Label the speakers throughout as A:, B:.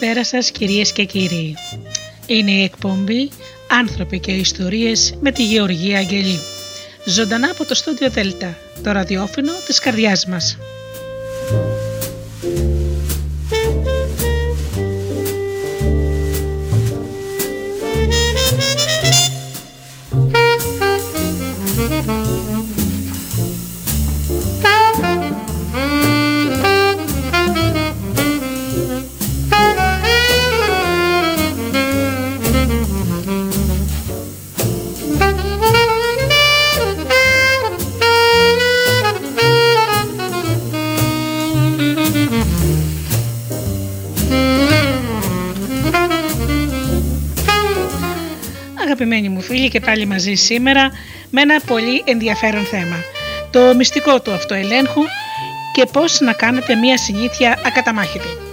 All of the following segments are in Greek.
A: Καλησπέρα σας κυρίες και κύριοι. Είναι η εκπομπή «Άνθρωποι και ιστορίες» με τη Γεωργία Αγγελή. Ζωντανά από το στούντιο Δέλτα, το ραδιόφωνο της καρδιάς μας. Και πάλι μαζί σήμερα με ένα πολύ ενδιαφέρον θέμα. Το μυστικό του αυτοελέγχου και πώς να κάνετε μία συνήθεια ακαταμάχητη.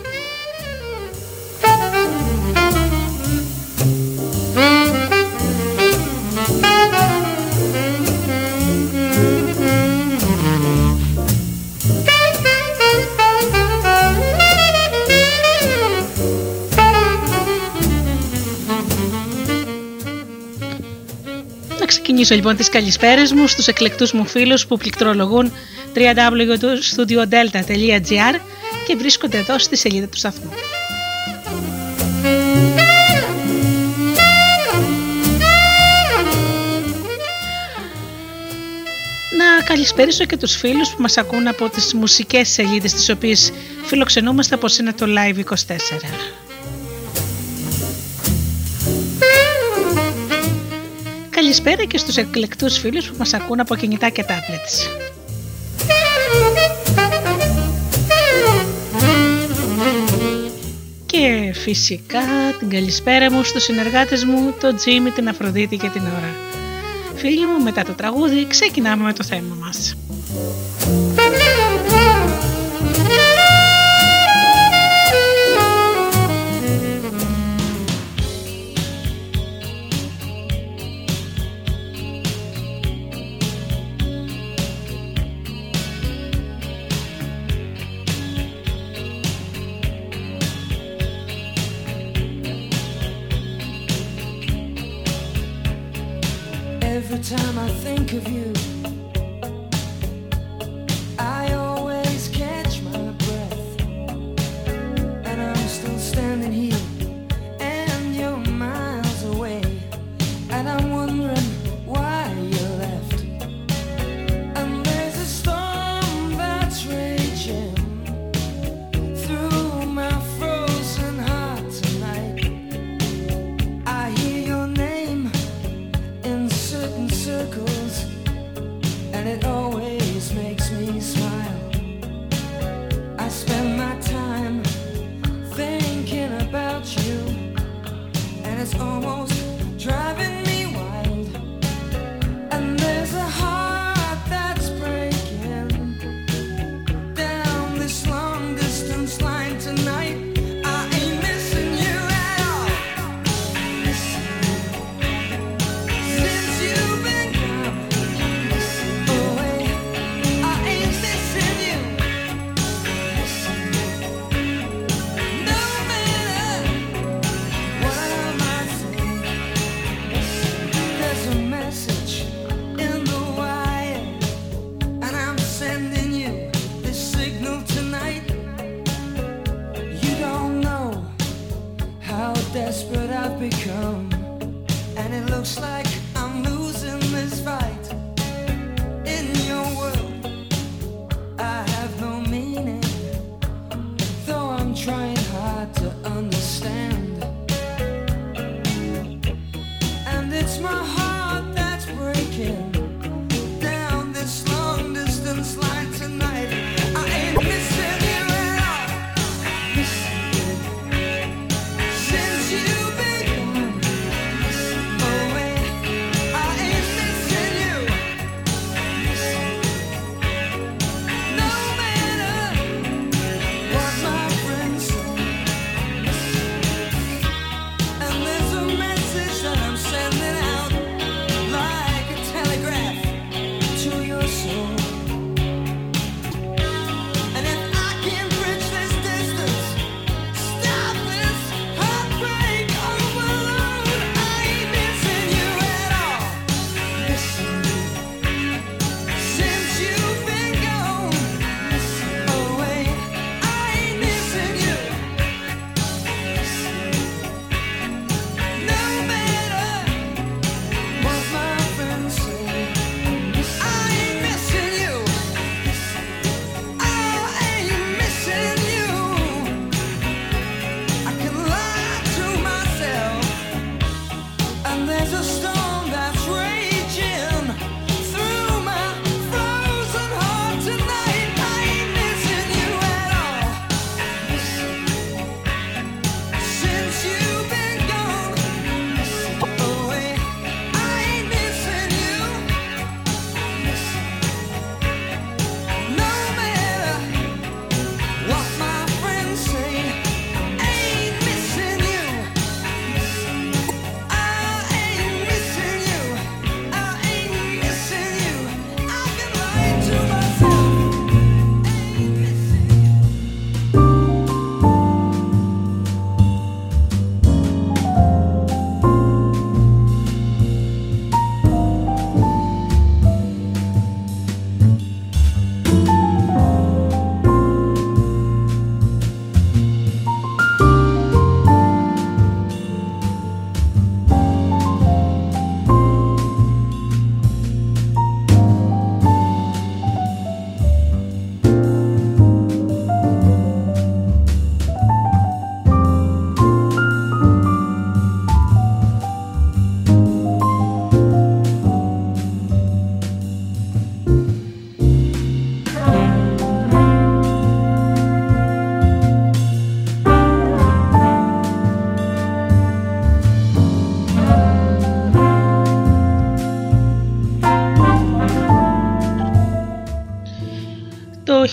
A: Ξεκινήσω λοιπόν τις καλησπέρες μου στους εκλεκτούς μου φίλους που πληκτρολογούν www.studiodelta.gr και βρίσκονται εδώ στη σελίδα του σταθμού. Να καλησπέρισω και τους φίλους που μας ακούν από τις μουσικές σελίδες τις οποίες φιλοξενούμαστε όπως είναι το Live 24. Καλησπέρα και στους εκλεκτούς φίλους που μας ακούν από κινητά και tablets. Και φυσικά την καλησπέρα μου στους συνεργάτες μου, τον Τζίμι, την Αφροδίτη και την Ωρα. Φίλοι μου, μετά το τραγούδι ξεκινάμε με το θέμα μας. time I think of you.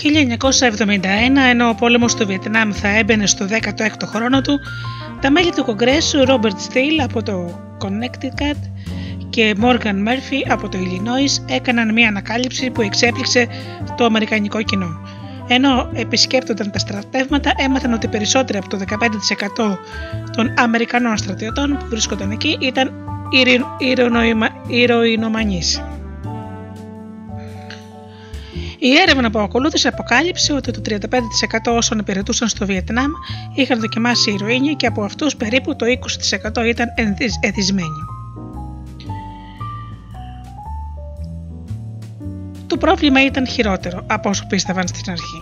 A: 1971, ενώ ο πόλεμος του Βιετνάμ θα έμπαινε στο 16ο χρόνο του, τα μέλη του Κογκρέσου Robert Steele από το Connecticut και Morgan Murphy από το Illinois έκαναν μια ανακάλυψη που εξέπληξε το αμερικανικό κοινό. Ενώ επισκέπτονταν τα στρατεύματα, έμαθαν ότι περισσότεροι από το 15% των Αμερικανών στρατιωτών που βρίσκονταν εκεί ήταν ηρωινομανείς. Η έρευνα που ακολούθησε αποκάλυψε ότι το 35% όσων υπηρετούσαν στο Βιετνάμ είχαν δοκιμάσει ηρωίνη και από αυτούς περίπου το 20% ήταν εθισμένοι. Το πρόβλημα ήταν χειρότερο από όσο πίστευαν στην αρχή.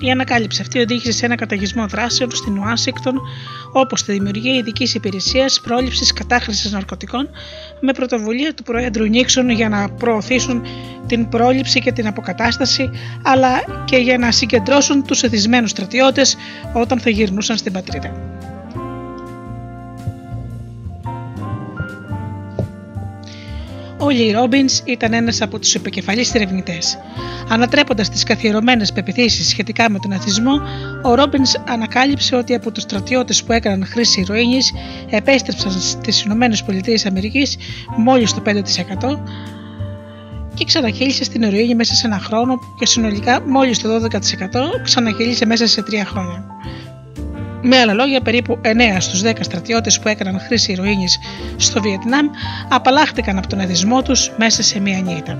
A: Η ανακάλυψη αυτή οδήγησε σε ένα καταγισμό δράσεων στην Ουάσιγκτον, όπως τη δημιουργία ειδικής υπηρεσίας πρόληψης κατάχρησης ναρκωτικών, με πρωτοβουλία του Προέδρου Νίξον για να προωθήσουν την πρόληψη και την αποκατάσταση, αλλά και για να συγκεντρώσουν τους εθισμένους στρατιώτες όταν θα γυρνούσαν στην πατρίδα. Ο Λι Ρόμπινς ήταν ένας από τους επικεφαλεί ερευνητέ. Ανατρέποντας τις καθιερωμένες πεπιθήσεις σχετικά με τον αθισμό, ο Ρόμπινς ανακάλυψε ότι από τους στρατιώτες που έκαναν χρήση ηρωίνης επέστρεψαν στις ΗΠΑ μόλις το 5% και ξαναχύλισε στην ηρωίνη μέσα σε ένα χρόνο και συνολικά μόλις το 12% ξαναχύλισε μέσα σε τρία χρόνια. Με άλλα λόγια, περίπου 9 στους 10 στρατιώτες που έκαναν χρήση ηρωίνης στο Βιετνάμ απαλλάχτηκαν από τον εθισμό τους μέσα σε μία νύχτα.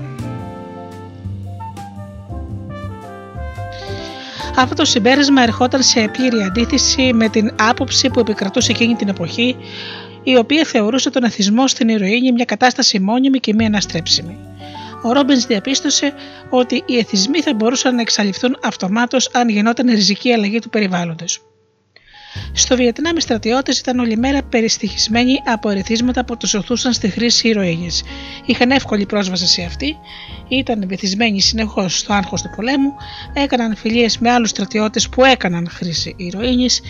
A: Αυτό το συμπέρασμα ερχόταν σε πλήρη αντίθεση με την άποψη που επικρατούσε εκείνη την εποχή, η οποία θεωρούσε τον εθισμό στην ηρωίνη μια κατάσταση μόνιμη και μη αναστρέψιμη. Ο Ρόμπινς διαπίστωσε ότι οι εθισμοί θα μπορούσαν να εξαλειφθούν αυτομάτως αν γινόταν ριζική αλλαγή του περιβάλλοντος. Στο Βιετνάμ οι στρατιώτες ήταν όλη μέρα περιστοιχισμένοι από ερεθίσματα που τους οθούσαν στη χρήση ηρωίνη. Είχαν εύκολη πρόσβαση σε αυτή, ήταν βυθισμένοι συνεχώς στο άγχος του πολέμου, έκαναν φιλίες με άλλους στρατιώτες που έκαναν χρήση ηρωίνης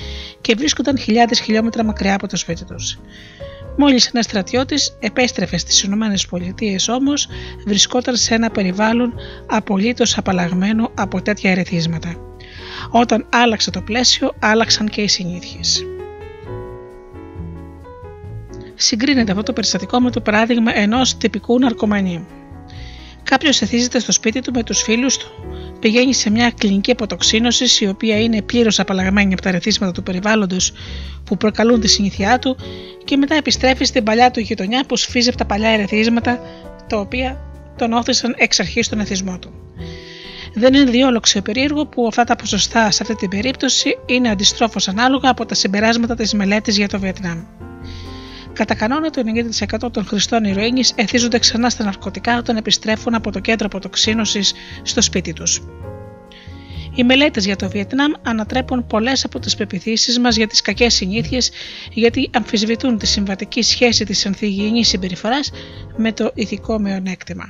A: και βρίσκονταν χιλιάδες χιλιόμετρα μακριά από το σπίτι τους. Μόλις ένας στρατιώτης επέστρεφε στις ΗΠΑ όμως, βρισκόταν σε ένα περιβάλλον απολύτως απαλλαγμένο από τέτοια ερεθίσματα. Όταν άλλαξε το πλαίσιο, άλλαξαν και οι συνήθειες. Συγκρίνεται αυτό το περιστατικό με το παράδειγμα ενός τυπικού ναρκωμανίου. Κάποιος εθίζεται στο σπίτι του με τους φίλους του, πηγαίνει σε μια κλινική αποτοξίνωση η οποία είναι πλήρως απαλλαγμένη από τα ρεθίσματα του περιβάλλοντος που προκαλούν τη συνήθειά του και μετά επιστρέφει στην παλιά του γειτονιά που σφίζει από τα παλιά ερεθίσματα τα οποία τον όθησαν εξ αρχής στον εθισμό του. Δεν είναι διόλο ξεπερίεργο που αυτά τα ποσοστά σε αυτή την περίπτωση είναι αντιστρόφως ανάλογα από τα συμπεράσματα της μελέτης για το Βιετνάμ. Κατά κανόνα, το 90% των χρηστών ηρωίνης εθίζονται ξανά στα ναρκωτικά όταν επιστρέφουν από το κέντρο αποτοξίνωσης στο σπίτι τους. Οι μελέτες για το Βιετνάμ ανατρέπουν πολλές από τις πεπιθήσεις μας για τις κακές συνήθειες, γιατί αμφισβητούν τη συμβατική σχέση της ανθυγιεινή συμπεριφοράς με το ηθικό μειονέκτημα.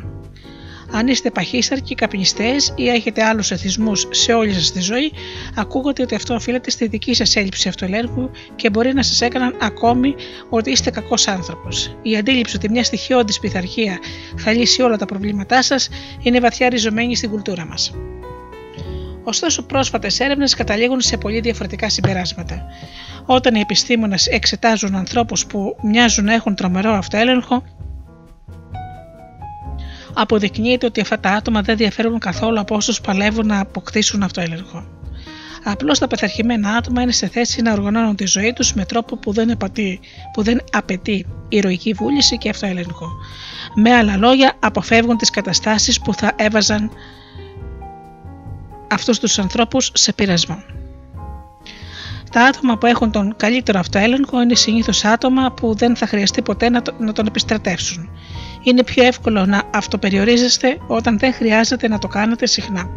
A: Αν είστε παχύσταρκοι, καπνιστές ή έχετε άλλους εθισμούς σε όλη σας τη ζωή, ακούγονται ότι αυτό οφείλεται στη δική σας έλλειψη αυτοελέγχου και μπορεί να σας έκαναν ακόμη ότι είστε κακός άνθρωπος. Η αντίληψη ότι μια στοιχειώδης πειθαρχία θα λύσει όλα τα προβλήματά σας είναι βαθιά ριζωμένη στην κουλτούρα μας. Ωστόσο, πρόσφατες έρευνες καταλήγουν σε πολύ διαφορετικά συμπεράσματα. Όταν οι επιστήμονες εξετάζουν ανθρώπους που μοιάζουν να έχουν τρομερό αυτοέλεγχο, αποδεικνύεται ότι αυτά τα άτομα δεν διαφέρουν καθόλου από όσους παλεύουν να αποκτήσουν αυτοέλεγχο. Απλώς τα πεθαρχημένα άτομα είναι σε θέση να οργανώνουν τη ζωή τους με τρόπο που δεν, επατεί, που δεν απαιτεί ηρωική βούληση και αυτοέλεγχο. Με άλλα λόγια, αποφεύγουν τις καταστάσεις που θα έβαζαν αυτούς τους ανθρώπους σε πειρασμό. Τα άτομα που έχουν τον καλύτερο αυτοέλεγχο είναι συνήθως άτομα που δεν θα χρειαστεί ποτέ να τον επιστρατεύσουν είναι πιο εύκολο να αυτοπεριορίζεστε όταν δεν χρειάζεται να το κάνετε συχνά.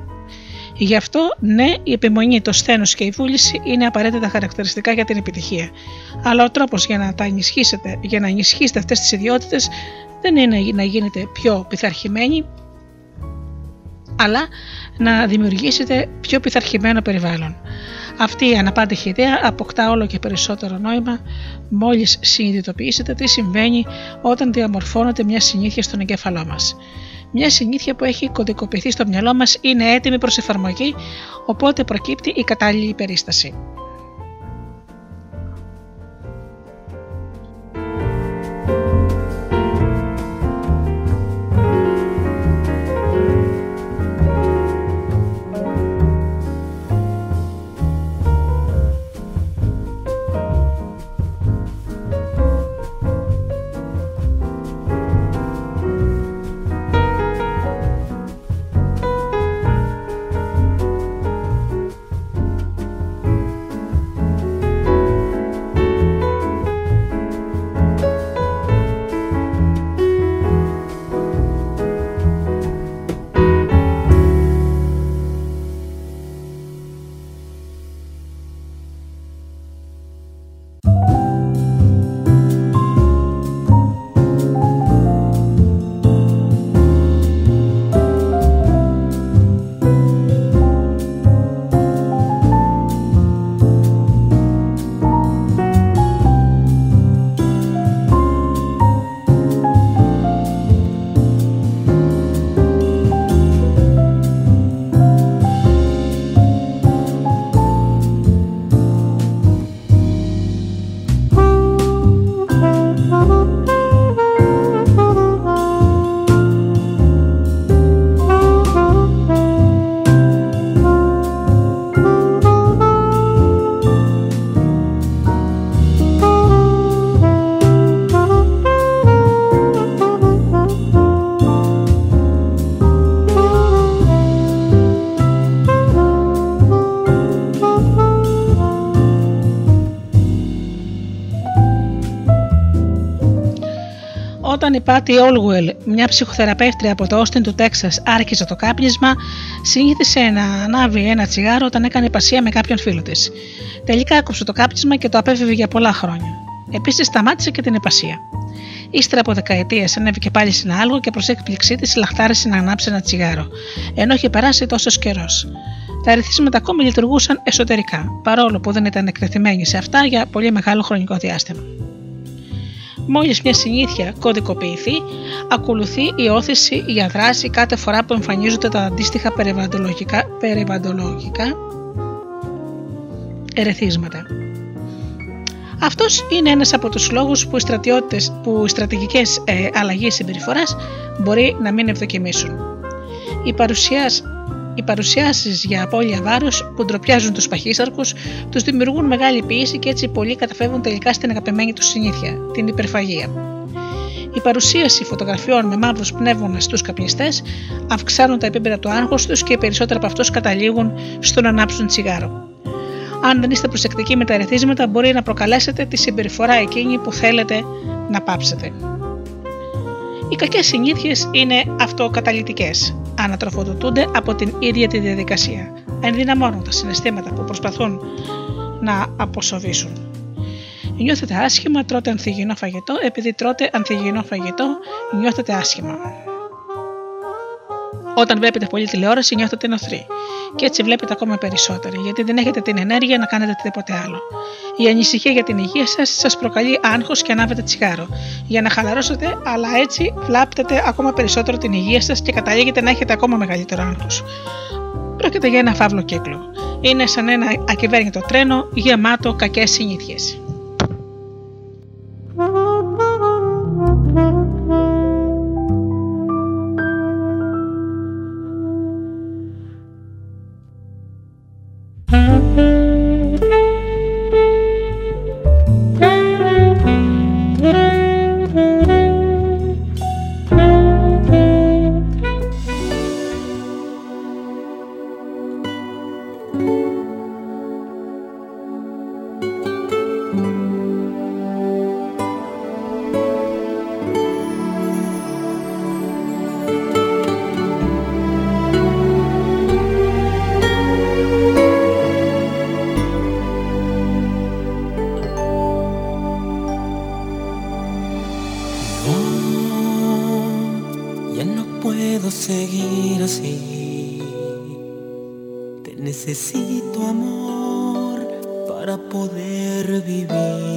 A: Γι' αυτό, ναι, η επιμονή, το σθένος και η βούληση είναι απαραίτητα χαρακτηριστικά για την επιτυχία. Αλλά ο τρόπος για να τα ενισχύσετε, για να ενισχύσετε αυτές τις ιδιότητες, δεν είναι να γίνετε πιο πειθαρχημένοι, αλλά να δημιουργήσετε πιο πειθαρχημένο περιβάλλον. Αυτή η αναπάντηχη ιδέα αποκτά όλο και περισσότερο νόημα μόλις συνειδητοποιήσετε τι συμβαίνει όταν διαμορφώνεται μια συνήθεια στον εγκέφαλό μας. Μια συνήθεια που έχει κωδικοποιηθεί στο μυαλό μας είναι έτοιμη προς εφαρμογή, οπότε προκύπτει η κατάλληλη περίσταση. Όταν η Πάτη Όλγουελ, μια ψυχοθεραπεύτρια από το Όστιν του Τέξας, άρχισε το κάπνισμα, συνήθισε να ανάβει ένα τσιγάρο όταν έκανε υπασία με κάποιον φίλο της. Τελικά έκοψε το κάπνισμα και το απέφευγε για πολλά χρόνια. Επίσης σταμάτησε και την υπασία. Ύστερα από δεκαετίες ανέβηκε πάλι στην άλγο και προς έκπληξή της λαχτάρισε να ανάψει ένα τσιγάρο, ενώ είχε περάσει τόσος καιρός. Τα ερεθίσματα ακόμη λειτουργούσαν εσωτερικά, παρόλο που δεν ήταν εκτεθειμένοι σε αυτά για πολύ μεγάλο χρονικό διάστημα. Μόλις μια συνήθεια κωδικοποιηθεί, ακολουθεί η όθηση για δράση κάθε φορά που εμφανίζονται τα αντίστοιχα περιβαλλοντολογικά, περιβαλλοντολογικά ερεθίσματα. Αυτός είναι ένας από τους λόγους που οι, στρατιώτες, που οι στρατηγικές ε, αλλαγές συμπεριφοράς μπορεί να μην ευδοκιμήσουν. Η παρουσίαση οι παρουσιάσεις για απώλεια βάρους που ντροπιάζουν τους παχύσαρκους τους δημιουργούν μεγάλη πίεση και έτσι πολλοί καταφεύγουν τελικά στην αγαπημένη τους συνήθεια, την υπερφαγία. Η παρουσίαση φωτογραφιών με μαύρους πνεύμονες στους καπνιστές αυξάνουν τα επίπεδα του άγχους τους και οι περισσότεροι από αυτούς καταλήγουν στο να ανάψουν τσιγάρο. Αν δεν είστε προσεκτικοί με τα ερεθίσματα, μπορεί να προκαλέσετε τη συμπεριφορά εκείνη που θέλετε να πάψετε. Οι κακές συνήθειες είναι αυτοκαταλυτικές ανατροφοδοτούνται από την ίδια τη διαδικασία. Ενδυναμώνουν τα συναισθήματα που προσπαθούν να αποσοβήσουν. Νιώθετε άσχημα, τρώτε ανθυγινό φαγητό, επειδή τρώτε ανθυγινό φαγητό, νιώθετε άσχημα. Όταν βλέπετε πολύ τηλεόραση, νιώθετε νοθροί. Και έτσι βλέπετε ακόμα περισσότερο, γιατί δεν έχετε την ενέργεια να κάνετε τίποτε άλλο. Η ανησυχία για την υγεία σας σας προκαλεί άγχος και ανάβετε τσιγάρο. Για να χαλαρώσετε, αλλά έτσι βλάπτετε ακόμα περισσότερο την υγεία σας και καταλήγετε να έχετε ακόμα μεγαλύτερο άγχος. Πρόκειται για ένα φαύλο κύκλο. Είναι σαν ένα ακυβέρνητο τρένο γεμάτο
B: κακές συνήθειες. para poder vivir.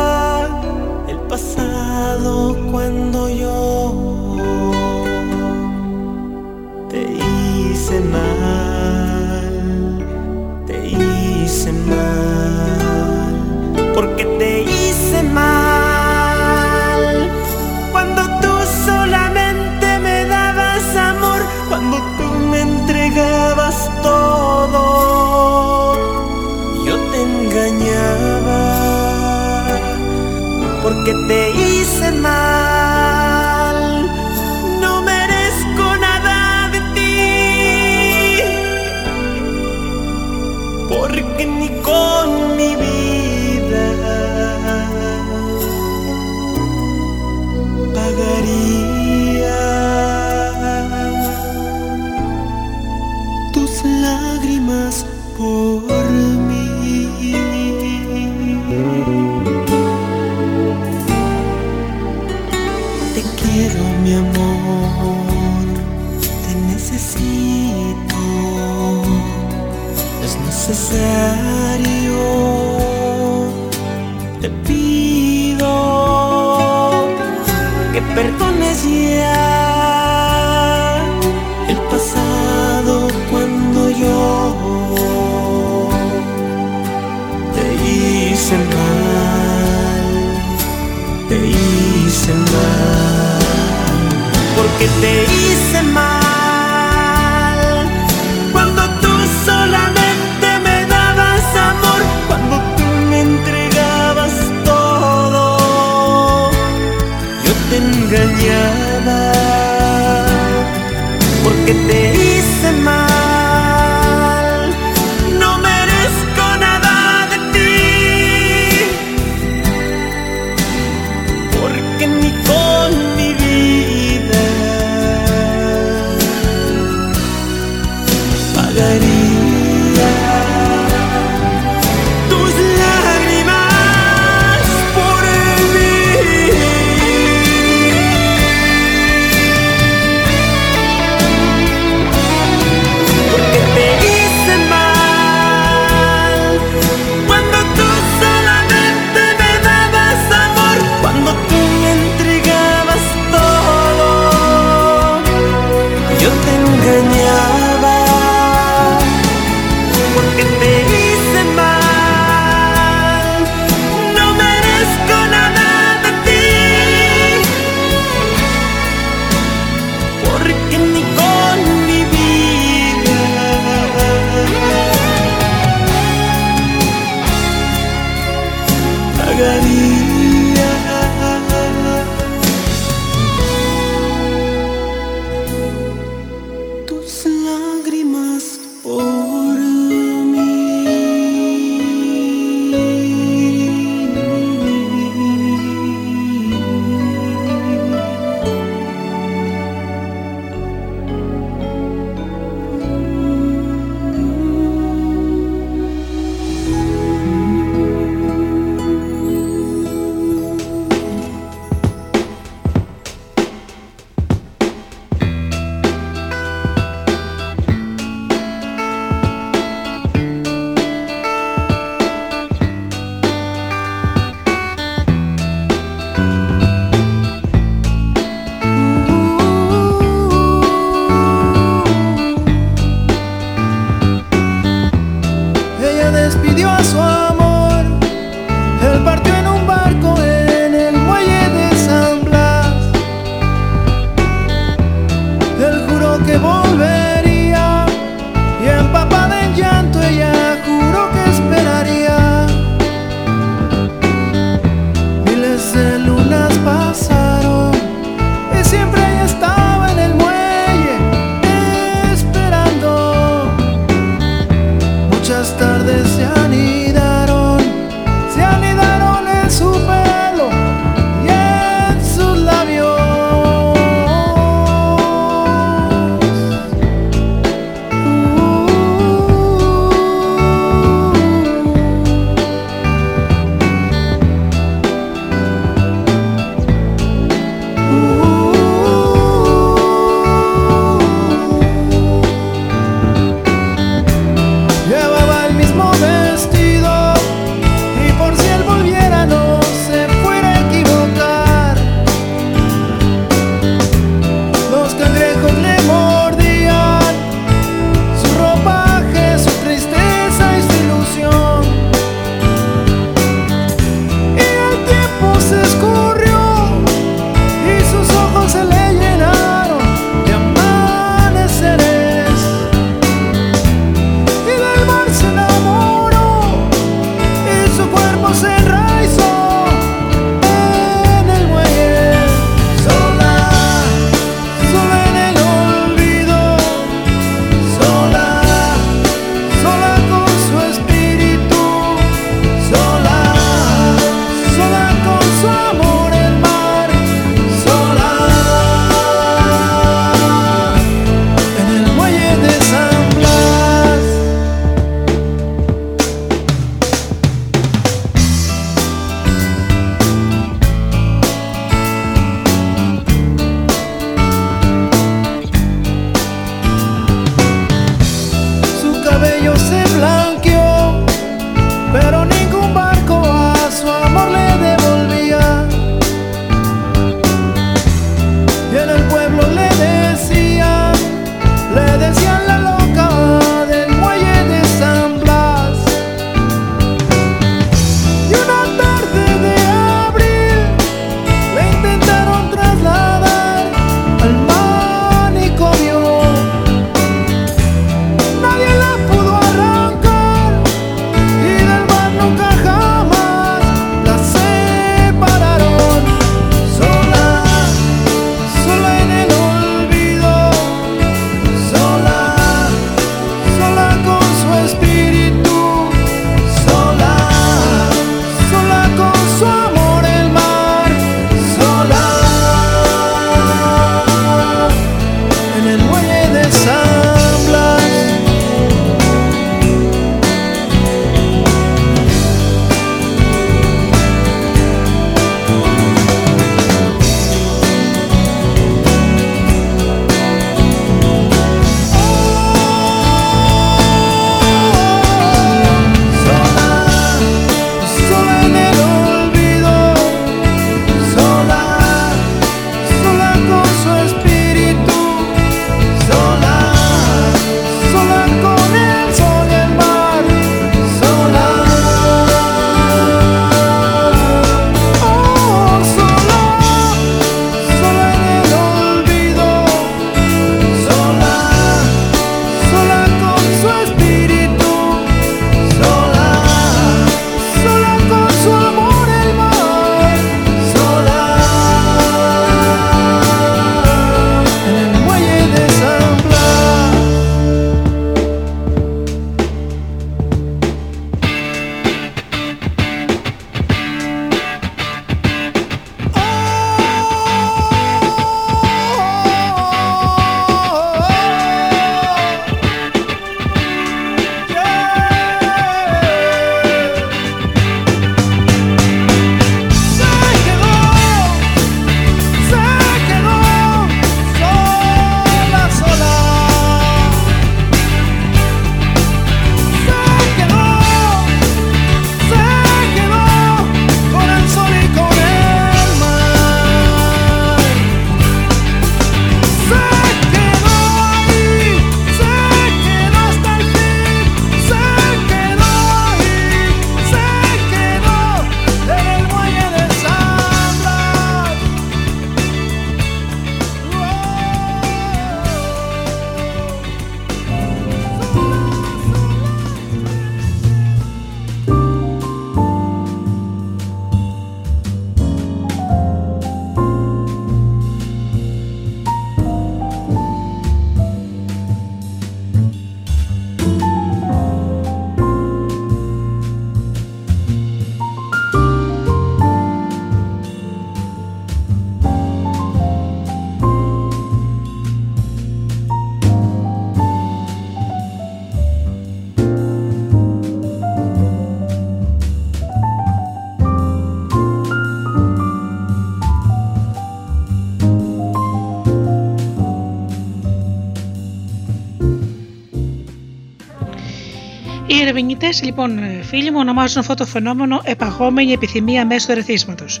A: Ερευνητέ, λοιπόν, φίλοι μου, ονομάζουν αυτό το φαινόμενο επαγόμενη επιθυμία μέσω του ερεθίσματος.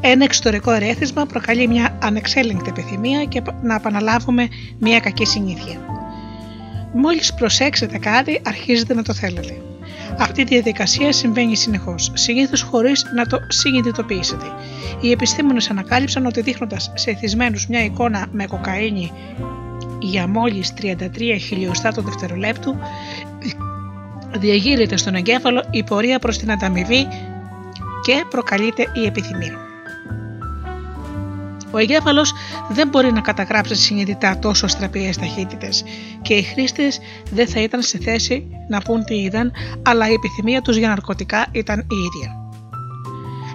A: Ένα εξωτερικό ερέθισμα προκαλεί μια ανεξέλεγκτη επιθυμία και να επαναλάβουμε μια κακή συνήθεια. Μόλις προσέξετε κάτι, αρχίζετε να το θέλετε. Αυτή η διαδικασία συμβαίνει συνεχώς, συνήθως χωρίς να το συνειδητοποιήσετε. Οι επιστήμονες ανακάλυψαν ότι δείχνοντας σε εθισμένους μια εικόνα με κοκαίνη για μόλις 33 χιλιοστά το δευτερολέπτου, διαγείρεται στον εγκέφαλο η πορεία προς την ανταμοιβή και προκαλείται η επιθυμία. Ο εγκέφαλος δεν μπορεί να καταγράψει συνειδητά τόσο αστραπιέ ταχύτητες και οι χρήστες δεν θα ήταν σε θέση να πούν τι είδαν, αλλά η επιθυμία τους για ναρκωτικά ήταν η ίδια.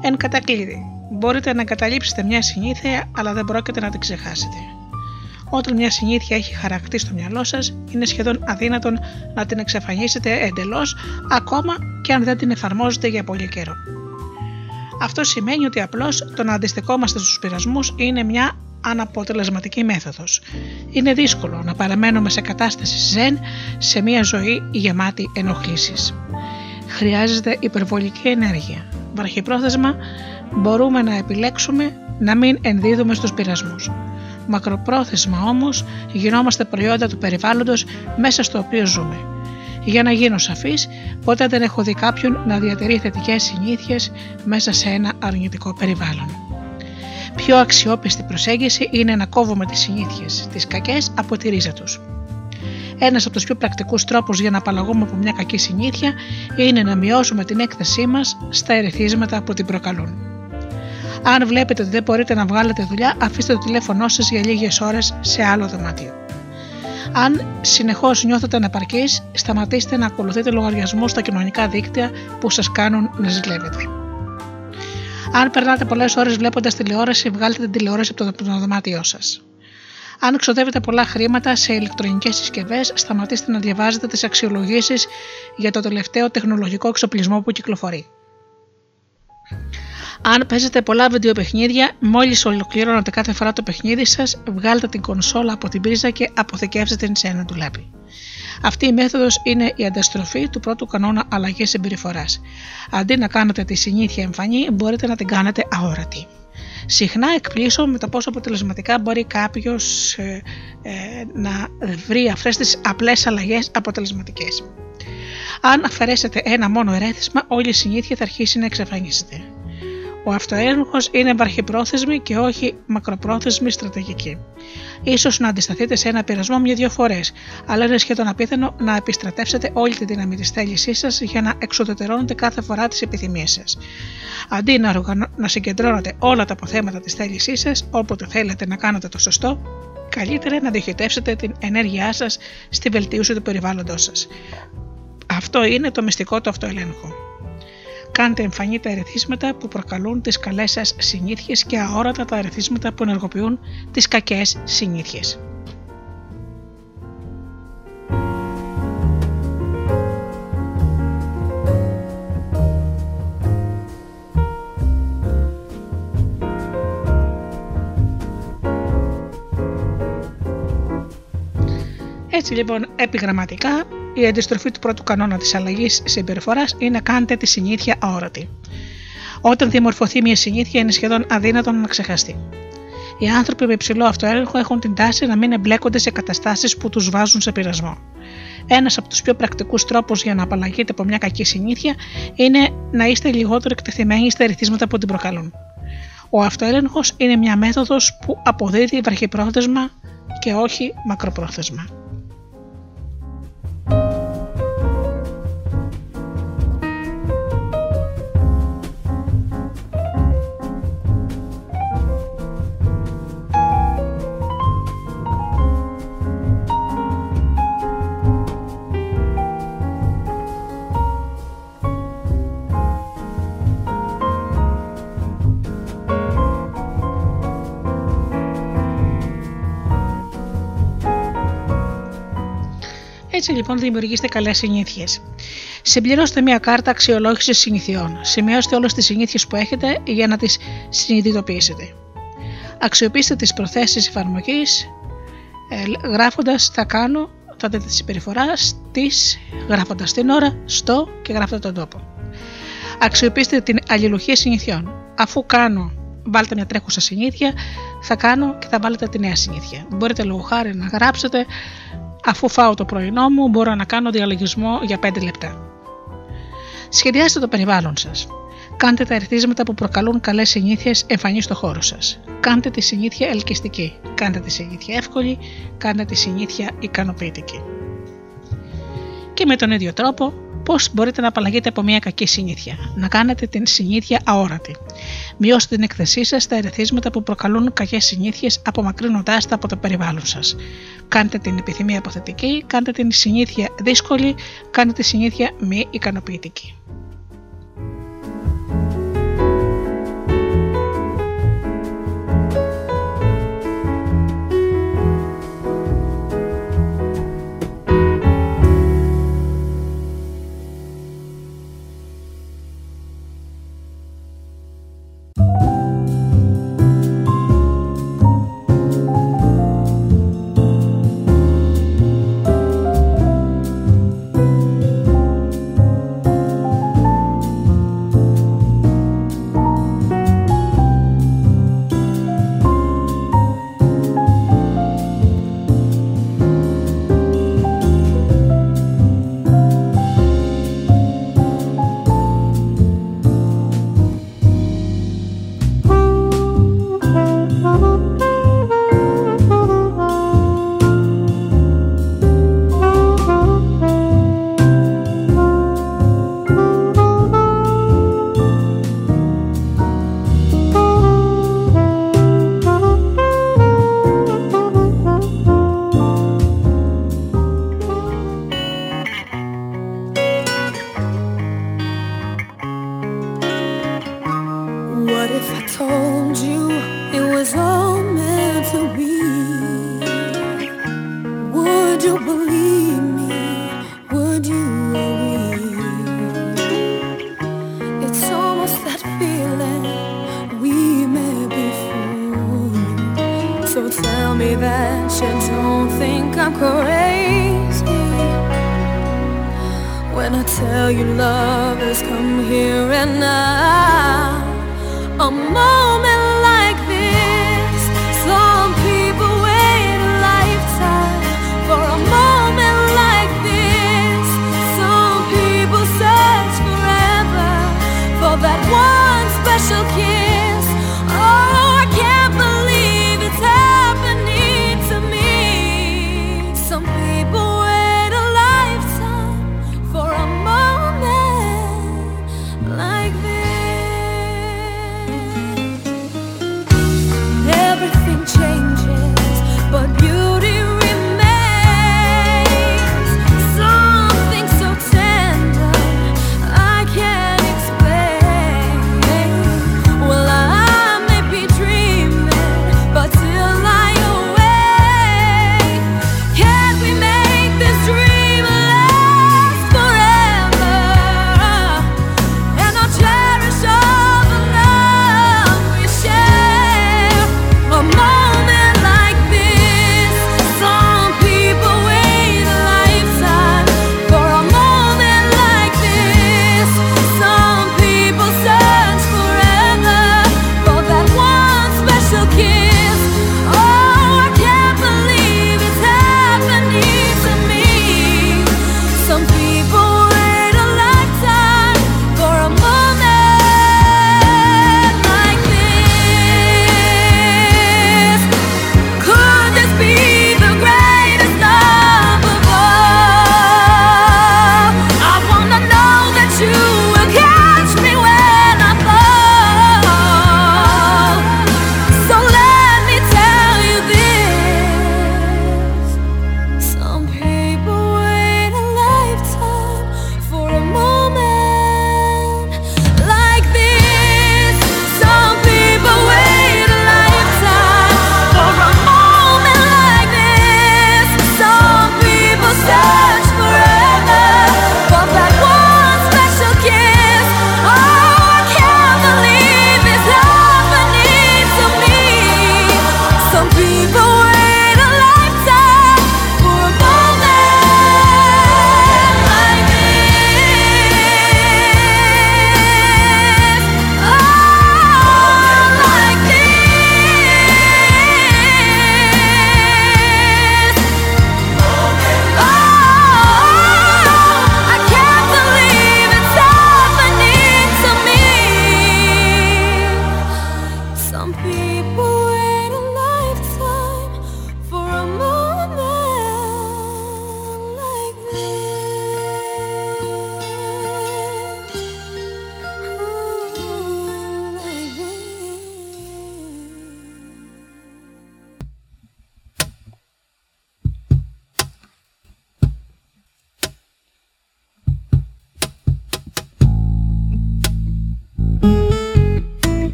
A: Εν κατακλείδη, μπορείτε να εγκαταλείψετε μια συνήθεια, αλλά δεν πρόκειται να την ξεχάσετε. Όταν μια συνήθεια έχει χαρακτεί στο μυαλό σας, είναι σχεδόν αδύνατον να την εξαφανίσετε εντελώς, ακόμα και αν δεν την εφαρμόζετε για πολύ καιρό. Αυτό σημαίνει ότι απλώς το να αντιστεκόμαστε στους πειρασμούς είναι μια αναποτελεσματική μέθοδος. Είναι δύσκολο να παραμένουμε σε κατάσταση ζεν σε μια ζωή γεμάτη ενοχλήσεις. Χρειάζεται υπερβολική ενέργεια. Βραχυπρόθεσμα μπορούμε να επιλέξουμε να μην ενδίδουμε στους πειρασμούς. Μακροπρόθεσμα όμως γινόμαστε προϊόντα του περιβάλλοντος μέσα στο οποίο ζούμε. Για να γίνω σαφής, ποτέ δεν έχω δει κάποιον να διατηρεί θετικές συνήθειες μέσα σε ένα αρνητικό περιβάλλον. Πιο αξιόπιστη προσέγγιση είναι να κόβουμε τις συνήθειες, τις κακές από τη ρίζα τους. Ένας από τους πιο πρακτικούς τρόπους για να απαλλαγούμε από μια κακή συνήθεια είναι να μειώσουμε την έκθεσή μας στα ερεθίσματα που την προκαλούν. Αν βλέπετε ότι δεν μπορείτε να βγάλετε δουλειά, αφήστε το τηλέφωνό σας για λίγες ώρες σε άλλο δωμάτιο. Αν συνεχώς νιώθετε ανεπαρκείς, σταματήστε να ακολουθείτε λογαριασμού στα κοινωνικά δίκτυα που σας κάνουν να ζηλεύετε. Αν περνάτε πολλές ώρες βλέποντας τηλεόραση, βγάλτε την τηλεόραση από το δωμάτιό σας. Αν ξοδεύετε πολλά χρήματα σε ηλεκτρονικές συσκευές, σταματήστε να διαβάζετε τις αξιολογήσεις για το τελευταίο τεχνολογικό εξοπλισμό που κυκλοφορεί. Αν παίζετε πολλά βιντεοπαιχνίδια, μόλις ολοκληρώνετε κάθε φορά το παιχνίδι σας, βγάλτε την κονσόλα από την πρίζα και αποθηκεύστε την σε ένα ντουλάπι. Αυτή η μέθοδος είναι η ανταστροφή του πρώτου κανόνα αλλαγή συμπεριφοράς. Αντί να κάνετε τη συνήθεια εμφανή, μπορείτε να την κάνετε αόρατη. Συχνά εκπλήσω με το πόσο αποτελεσματικά μπορεί κάποιος ε, ε, να βρει αυτές τις απλές αλλαγές αποτελεσματικές. Αν αφαιρέσετε ένα μόνο ερέθισμα, όλη η συνήθεια θα αρχίσει να εξαφανίζεται. Ο αυτοέλεγχο είναι βαρχιπρόθεσμη και όχι μακροπρόθεσμη στρατηγική. σω να αντισταθείτε σε ένα πειρασμό μια-δυο φορές, αλλά είναι σχεδόν απίθανο να επιστρατεύσετε όλη τη δύναμη της θέλησής σας για να εξοδετερώνετε κάθε φορά τις επιθυμίες σας. Αντί να, να συγκεντρώνετε όλα τα αποθέματα της θέλησής σας, όποτε θέλετε να κάνετε το σωστό, καλύτερα να διοχετεύσετε την ενέργειά σας στη βελτίωση του περιβάλλοντό σας. Αυτό είναι το μυστικό του αυτοελέγχου. Κάντε εμφανή τα ερεθίσματα που προκαλούν τις καλές σας συνήθειες και αόρατα τα ερεθίσματα που ενεργοποιούν τις κακές συνήθειες. Έτσι λοιπόν επιγραμματικά η αντιστροφή του πρώτου κανόνα της αλλαγής συμπεριφοράς είναι να κάνετε τη συνήθεια αόρατη. Όταν διαμορφωθεί μια συνήθεια, είναι σχεδόν αδύνατο να ξεχαστεί. Οι άνθρωποι με υψηλό αυτοέλεγχο έχουν την τάση να μην εμπλέκονται σε καταστάσεις που τους βάζουν σε πειρασμό. Ένας από τους πιο πρακτικούς τρόπους για να απαλλαγείτε από μια κακή συνήθεια είναι να είστε λιγότερο εκτεθειμένοι στα ερεθίσματα που την προκαλούν. Ο αυτοέλεγχος είναι μια μέθοδος που αποδίδει βραχυπρόθεσμα και όχι μακροπρόθεσμα. Έτσι λοιπόν δημιουργήστε καλές συνήθειες. Συμπληρώστε μια κάρτα αξιολόγησης συνηθιών. Σημειώστε όλες τις συνήθειες που έχετε για να τις συνειδητοποιήσετε. Αξιοποιήστε τις προθέσεις εφαρμογής ε, γράφοντας θα κάνω,
C: θα δείτε τη συμπεριφορά τη γράφοντας την ώρα στο και γράφετε τον τόπο. Αξιοποιήστε την αλληλουχία συνηθιών. Αφού κάνω, βάλτε μια τρέχουσα συνήθεια, θα κάνω και θα βάλετε τη νέα συνήθεια. Μπορείτε λόγω χάρη να γράψετε, αφού φάω το πρωινό μου, μπορώ να κάνω διαλογισμό για 5 λεπτά. Σχεδιάστε το περιβάλλον σας. Κάντε τα ερθίσματα που προκαλούν καλές συνήθειες εμφανή στο χώρο σας. Κάντε τη συνήθεια ελκυστική. Κάντε τη συνήθεια εύκολη. Κάντε τη συνήθεια ικανοποιητική. Και με τον ίδιο τρόπο, πώς μπορείτε να απαλλαγείτε από μια κακή συνήθεια. Να κάνετε την συνήθεια αόρατη. Μειώστε την εκθεσή σας στα ερεθίσματα που προκαλούν κακές συνήθειες, απομακρύνοντάς τα από το περιβάλλον σας. Κάντε την επιθυμία αποθετική, κάντε την συνήθεια δύσκολη, κάντε τη συνήθεια μη ικανοποιητική.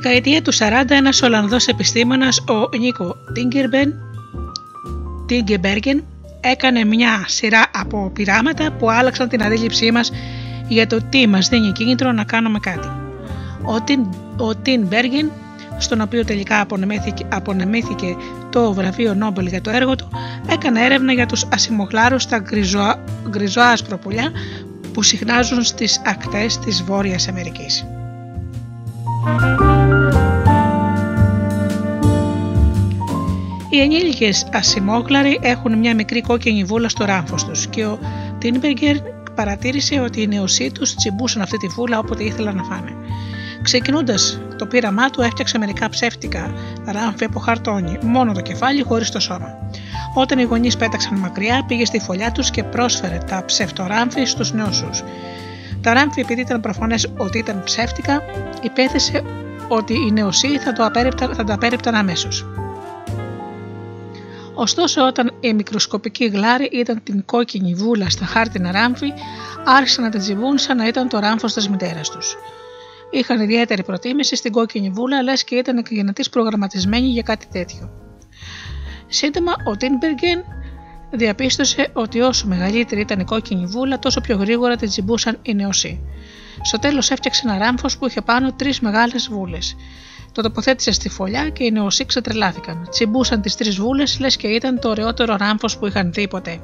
A: Δεκαετία του 40 ένας Ολλανδός επιστήμονας, ο Νίκο Τίνμπεργκεν, έκανε μια σειρά από πειράματα που άλλαξαν την αντίληψή μας για το τι μας δίνει κίνητρο να κάνουμε κάτι. Ο Τίνμπεργκεν, στον οποίο τελικά απονεμήθηκε, το βραβείο Νόμπελ για το έργο του, έκανε έρευνα για τους ασημογλάρους τα γκριζόασπρα πουλιά που συχνάζουν στις ακτές της Βόρειας Αμερικής. Οι ενήλικες ασημόκλαροι έχουν μια μικρή κόκκινη βούλα στο ράμφος τους και ο Τίνμπεργκερ παρατήρησε ότι οι νεοσοί τους τσιμπούσαν αυτή τη βούλα όποτε ήθελαν να φάνε. Ξεκινώντας το πείραμά του, έφτιαξε μερικά ψεύτικα ράμφη από χαρτόνι, μόνο το κεφάλι χωρίς το σώμα. Όταν οι γονείς πέταξαν μακριά, πήγε στη φωλιά τους και πρόσφερε τα ψευτοράμφη στους νεοσούς. Τα ράμφη, επειδή ήταν προφανές ότι ήταν ψεύτικα, υπέθεσε ότι οι νεοσοί θα, το απέρριπταν, θα τα απέρριπταν αμέσως. Ωστόσο, όταν η μικροσκοπική γλάρη ήταν την κόκκινη βούλα στα χάρτινα ράμφη, άρχισαν να τα τζιβούν σαν να ήταν το ράμφος της μητέρας τους. Είχαν ιδιαίτερη προτίμηση στην κόκκινη βούλα, λες και ήταν εκγενετής προγραμματισμένη για κάτι τέτοιο. Σύντομα, ο Τίνμπεργκεν διαπίστωσε ότι όσο μεγαλύτερη ήταν η κόκκινη βούλα, τόσο πιο γρήγορα την τζιμπούσαν οι νεοσοί. Στο τέλος έφτιαξε ένα ράμφος που είχε πάνω τρεις μεγάλες βούλες. Το τοποθέτησε στη φωλιά και οι νεοσοί ξετρελάθηκαν. Τσιμπούσαν τις τρεις βούλες, λες και ήταν το ωραιότερο ράμφος που είχαν δει ποτέ.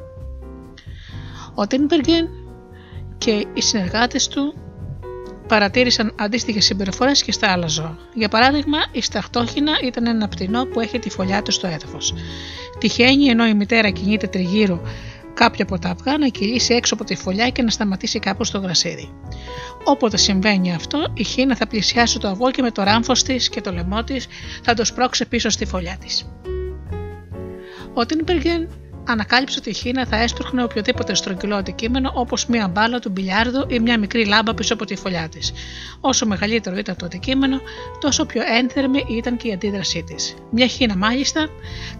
A: Ο Τίνμπεργκεν και οι συνεργάτες του παρατήρησαν αντίστοιχες συμπεριφορές και στα άλλα ζώα. Για παράδειγμα, η σταχτόχυνα ήταν ένα πτηνό που έχει τη φωλιά του στο έδαφος. Τυχαίνει ενώ η μητέρα κινείται τριγύρω κάποια από τα αυγά να κυλήσει έξω από τη φωλιά και να σταματήσει κάπου στο γρασίδι. Όποτε συμβαίνει αυτό, η χίνα θα πλησιάσει το αυγό και με το ράμφος της και το λαιμό της θα το σπρώξει πίσω στη φωλιά της. Ο Τίνμπεργεν ανακάλυψε ότι η Χίνα θα έστρωχνε οποιοδήποτε στρογγυλό αντικείμενο όπως μία μπάλα του μπιλιάρδου ή μια μικρή λάμπα πίσω από τη φωλιά της. Όσο μεγαλύτερο ήταν το αντικείμενο, τόσο πιο ένθερμη ήταν και η αντίδρασή της. Μια Χίνα μάλιστα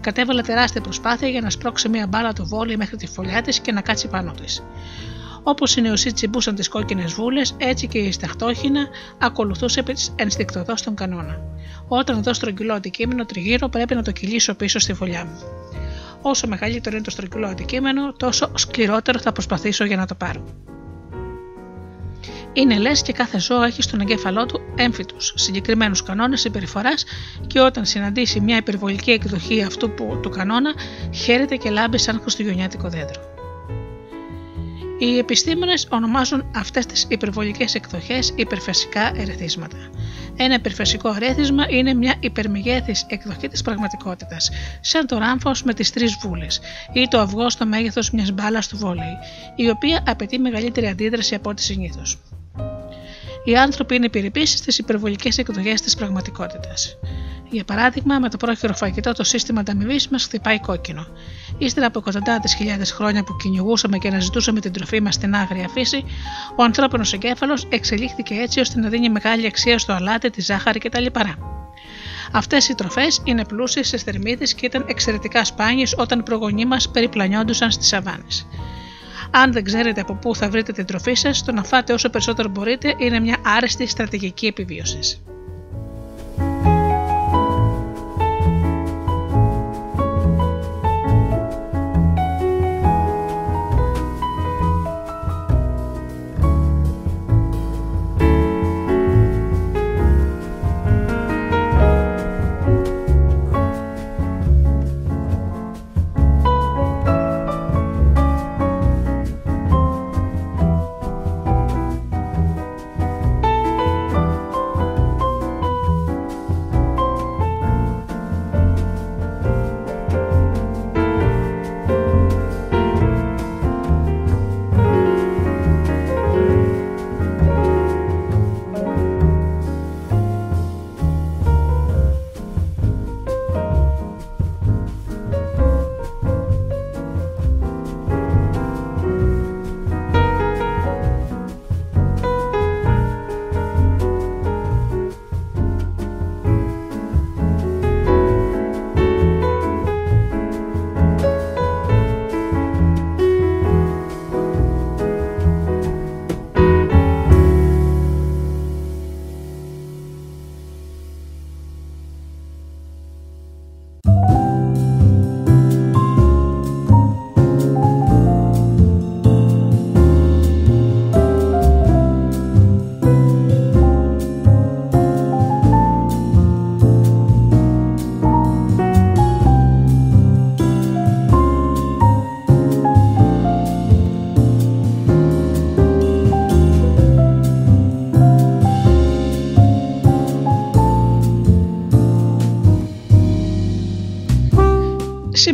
A: κατέβαλε τεράστια προσπάθεια για να σπρώξει μία μπάλα του βόλι μέχρι τη φωλιά της και να κάτσει πάνω της. Όπως οι νεοσοί τσιμπούσαν τις κόκκινες βούλες, έτσι και η σταχτόχυνα ακολουθούσε ενστικτοδός τον κανόνα. Όταν δω στρογγυλό αντικείμενο τριγύρω, πρέπει να το κυλήσω πίσω στη φωλιά μου. Όσο μεγαλύτερο είναι το στρογγυλό αντικείμενο, τόσο σκληρότερο θα προσπαθήσω για να το πάρω. Είναι λες και κάθε ζώο έχει στον εγκέφαλό του έμφυτους, συγκεκριμένους κανόνες συμπεριφοράς και όταν συναντήσει μια υπερβολική εκδοχή αυτού που, του κανόνα, χαίρεται και λάμπει σαν χριστουγεννιάτικο δέντρο. Οι επιστήμονες ονομάζουν αυτές τις υπερβολικές εκδοχές υπερφασικά ερεθίσματα. Ένα υπερφασικό ερέθισμα είναι μια υπερμεγέθης εκδοχή της πραγματικότητας, σαν το ράμφος με τις τρεις βούλες ή το αυγό στο μέγεθος μιας μπάλας του βόλεϊ, η οποία απαιτεί μεγαλύτερη αντίδραση από ό,τι συνήθως. Οι άνθρωποι είναι επιρρεπεί στις υπερβολικές εκδοχές της πραγματικότητας. Για παράδειγμα, με το πρόχειρο φαγητό το σύστημα ανταμοιβής μας χτυπάει κόκκινο. Ύστερα από εκατοντάδες χιλιάδες χρόνια που κυνηγούσαμε και αναζητούσαμε την τροφή μας στην άγρια φύση, ο ανθρώπινος εγκέφαλος εξελίχθηκε έτσι ώστε να δίνει μεγάλη αξία στο αλάτι, τη ζάχαρη και τα λιπαρά. Αυτές οι τροφές είναι πλούσιες σε θερμίδε και ήταν εξαιρετικά σπάνιες όταν οι προγονεί μας περιπλανιόντουσαν στις σαβάνες. Αν δεν ξέρετε από πού θα βρείτε την τροφή σας, το να φάτε όσο περισσότερο μπορείτε είναι μια άρεστη στρατηγική επιβίωσης.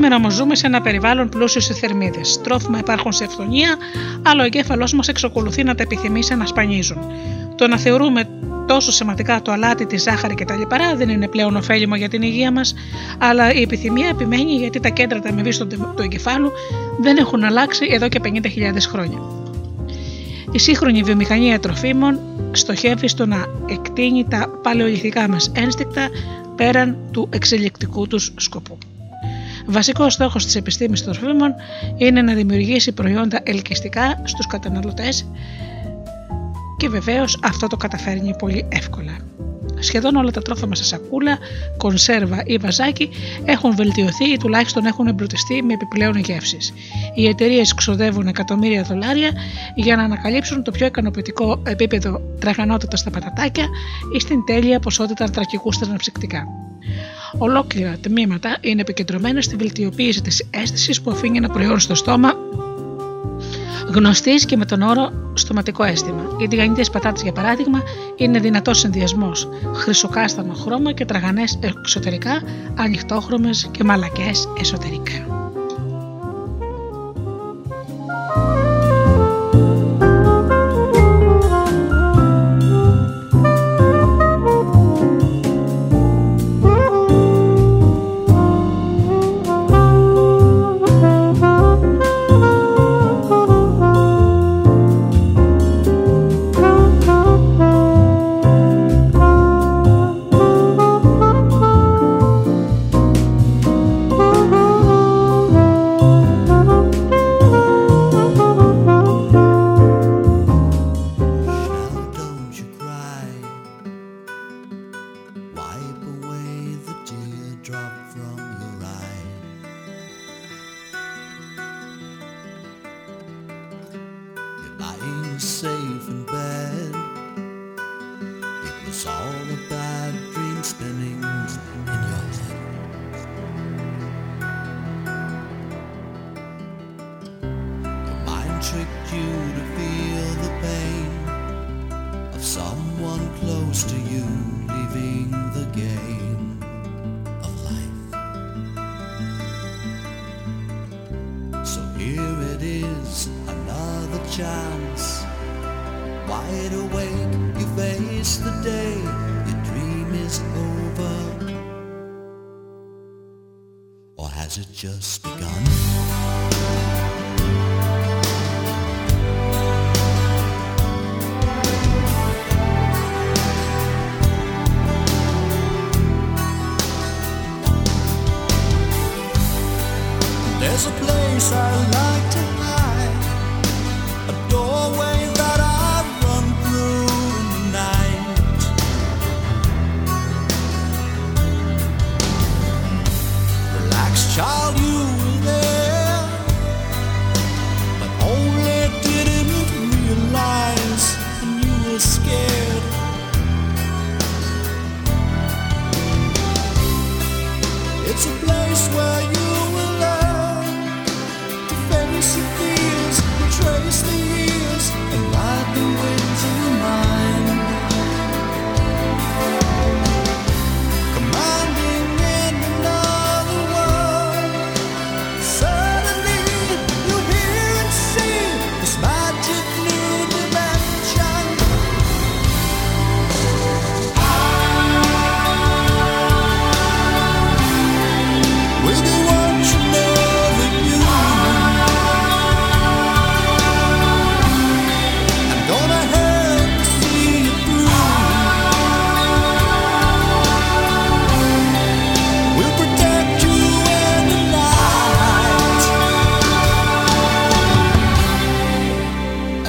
B: Σήμερα όμως ζούμε σε ένα περιβάλλον πλούσιο σε θερμίδες. Τρόφιμα υπάρχουν σε ευθονία, αλλά ο εγκέφαλός μας εξακολουθεί να τα επιθυμεί σαν να σπανίζουν. Το να θεωρούμε τόσο σημαντικά το αλάτι, τη ζάχαρη κτλ. δεν είναι πλέον ωφέλιμο για την υγεία μας, αλλά η επιθυμία επιμένει γιατί τα κέντρα ταμεβή του εγκεφάλου δεν έχουν αλλάξει εδώ και 50.000 χρόνια. Η σύγχρονη βιομηχανία τροφίμων στοχεύει στο να εκτείνει τα παλαιολιθικά μας ένστικτα πέραν του εξελικτικού τους σκοπού. Βασικός στόχος της επιστήμης των τροφίμων είναι να δημιουργήσει προϊόντα ελκυστικά στους καταναλωτές και βεβαίως αυτό το καταφέρνει πολύ εύκολα. Σχεδόν όλα τα τρόφιμα σε σακούλα, κονσέρβα ή βαζάκι έχουν βελτιωθεί ή τουλάχιστον έχουν εμπλουτιστεί με επιπλέον γεύσεις. Οι εταιρείες ξοδεύουν εκατομμύρια δολάρια για να ανακαλύψουν το πιο ικανοποιητικό επίπεδο τραγανότητα στα πατατάκια ή στην τέλεια ποσότητα ανθρακικού στεναψυκτικά. Ολόκληρα τμήματα είναι επικεντρωμένα στη βελτιοποίηση της αίσθησης που αφήνει ένα προϊόν στο στόμα γνωστής και με τον όρο στοματικό αίσθημα. Οι τηγανιτέ πατάτες, για παράδειγμα, είναι δυνατός συνδυασμός χρυσοκάστανο χρώμα και τραγανές εξωτερικά, ανοιχτόχρωμες και μαλακές εσωτερικά.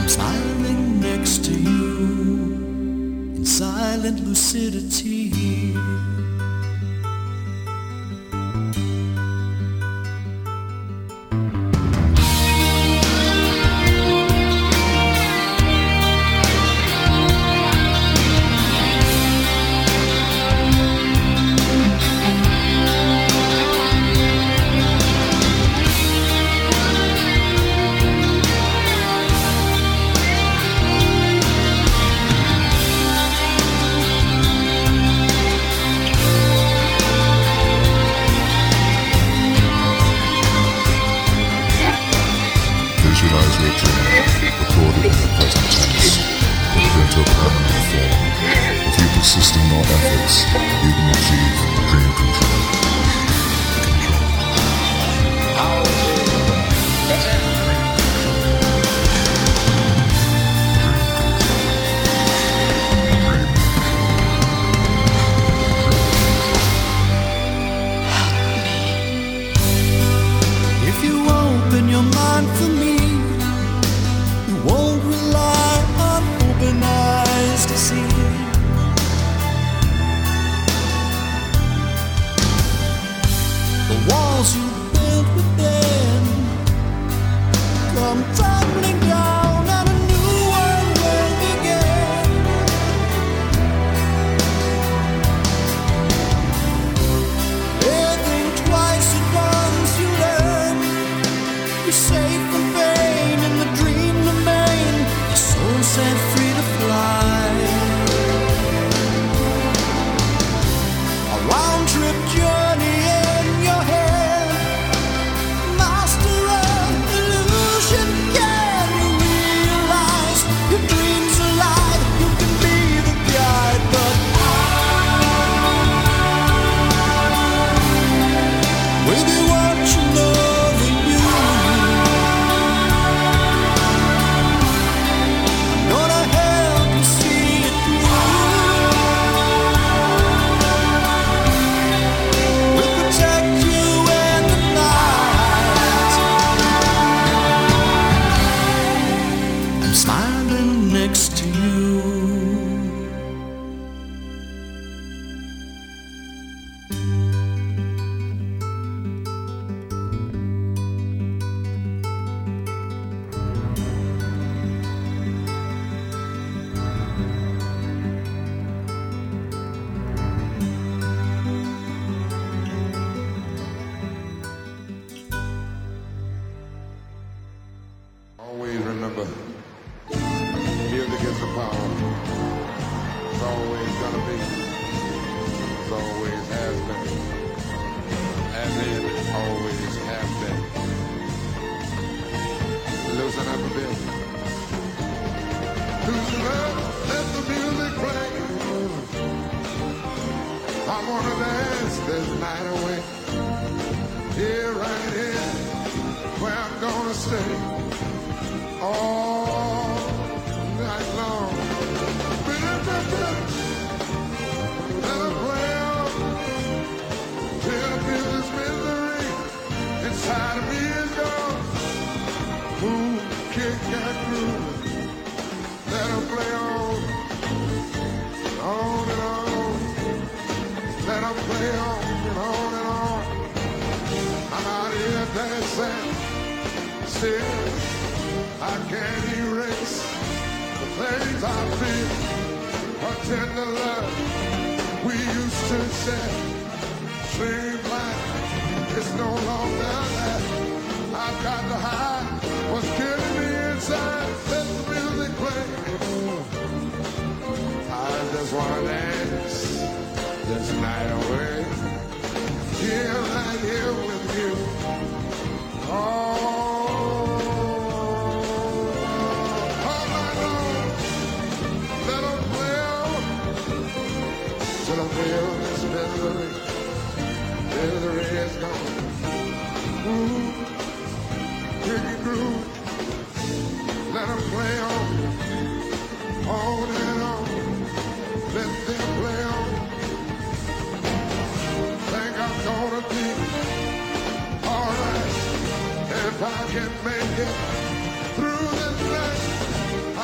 D: I'm smiling next to you in silent lucidity. still. I can't erase the things I feel. A tender love we used to share seems like it's no longer that. I've got to hide what's killing me inside. Let the music play. I just wanna dance this night away. Here, right here with you. Oh. through. Let them play on, on and on. Let them play on. Think I'm gonna be alright if I can make it through this mess.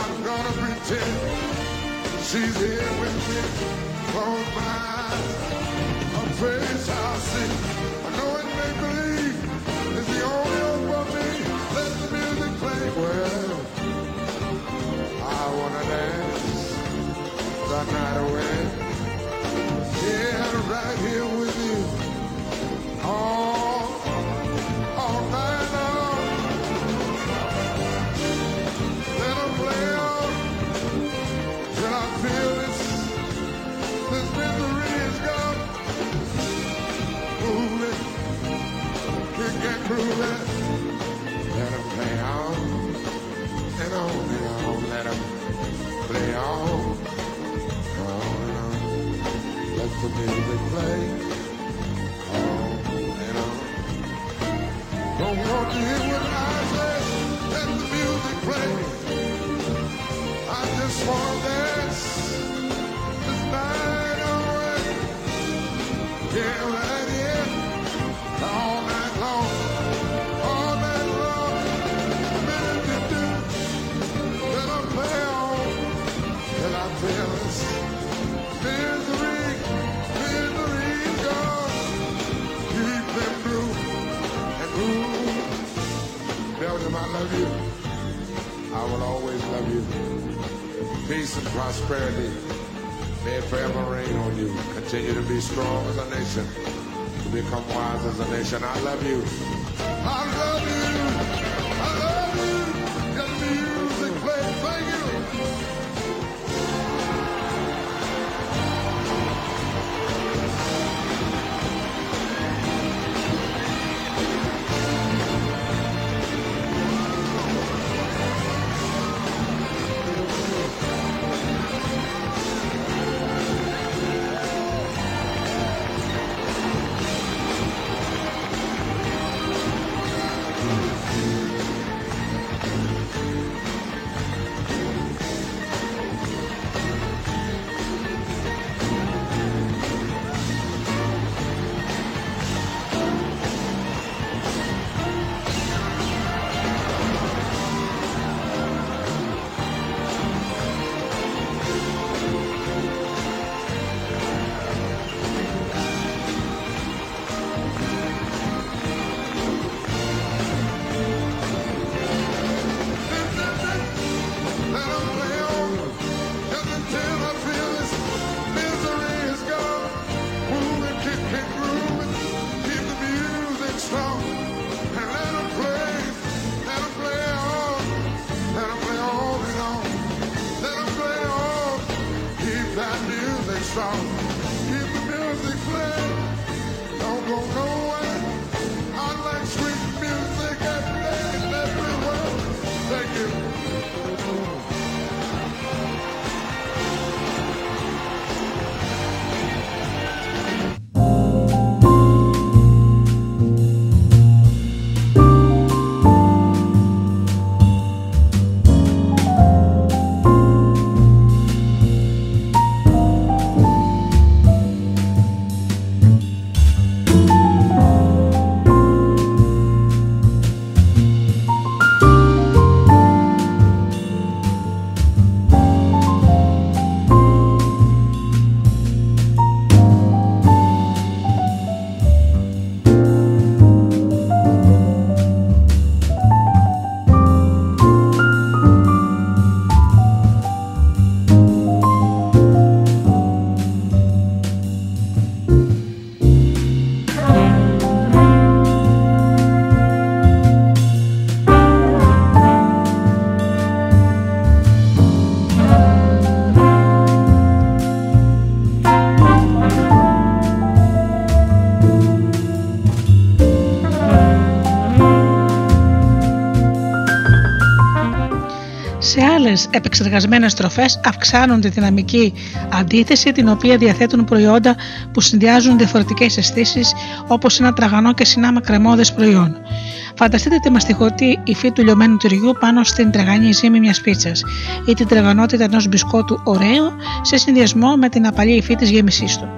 D: I'm gonna pretend she's here with me. Close my eyes, a face I see. I know it may believe is the only hope for me music. I wanna dance the night away. Yeah, right here with you. All, all night long. Let it play on till I feel this, this misery is gone. Move it, kick and groove it. on and on, let them play on, on and on. Let the music play on and on. Don't walk in with eyes let the music play. I just want that. Love you. I will always love you. Peace and prosperity. May it forever rain on you. Continue to be strong as a nation. To become wise as a nation. I love you.
A: Σε άλλες επεξεργασμένες τροφές αυξάνουν τη δυναμική αντίθεση την οποία διαθέτουν προϊόντα που συνδυάζουν διαφορετικές αισθήσεις όπως ένα τραγανό και συνάμα κρεμόδες προϊόν. Φανταστείτε τη μαστιχωτή υφή του λιωμένου τυριού πάνω στην τραγανή ζύμη μιας πίτσας ή την τραγανότητα ενός μπισκότου ωραίου σε συνδυασμό με την απαλή υφή της γέμισής του.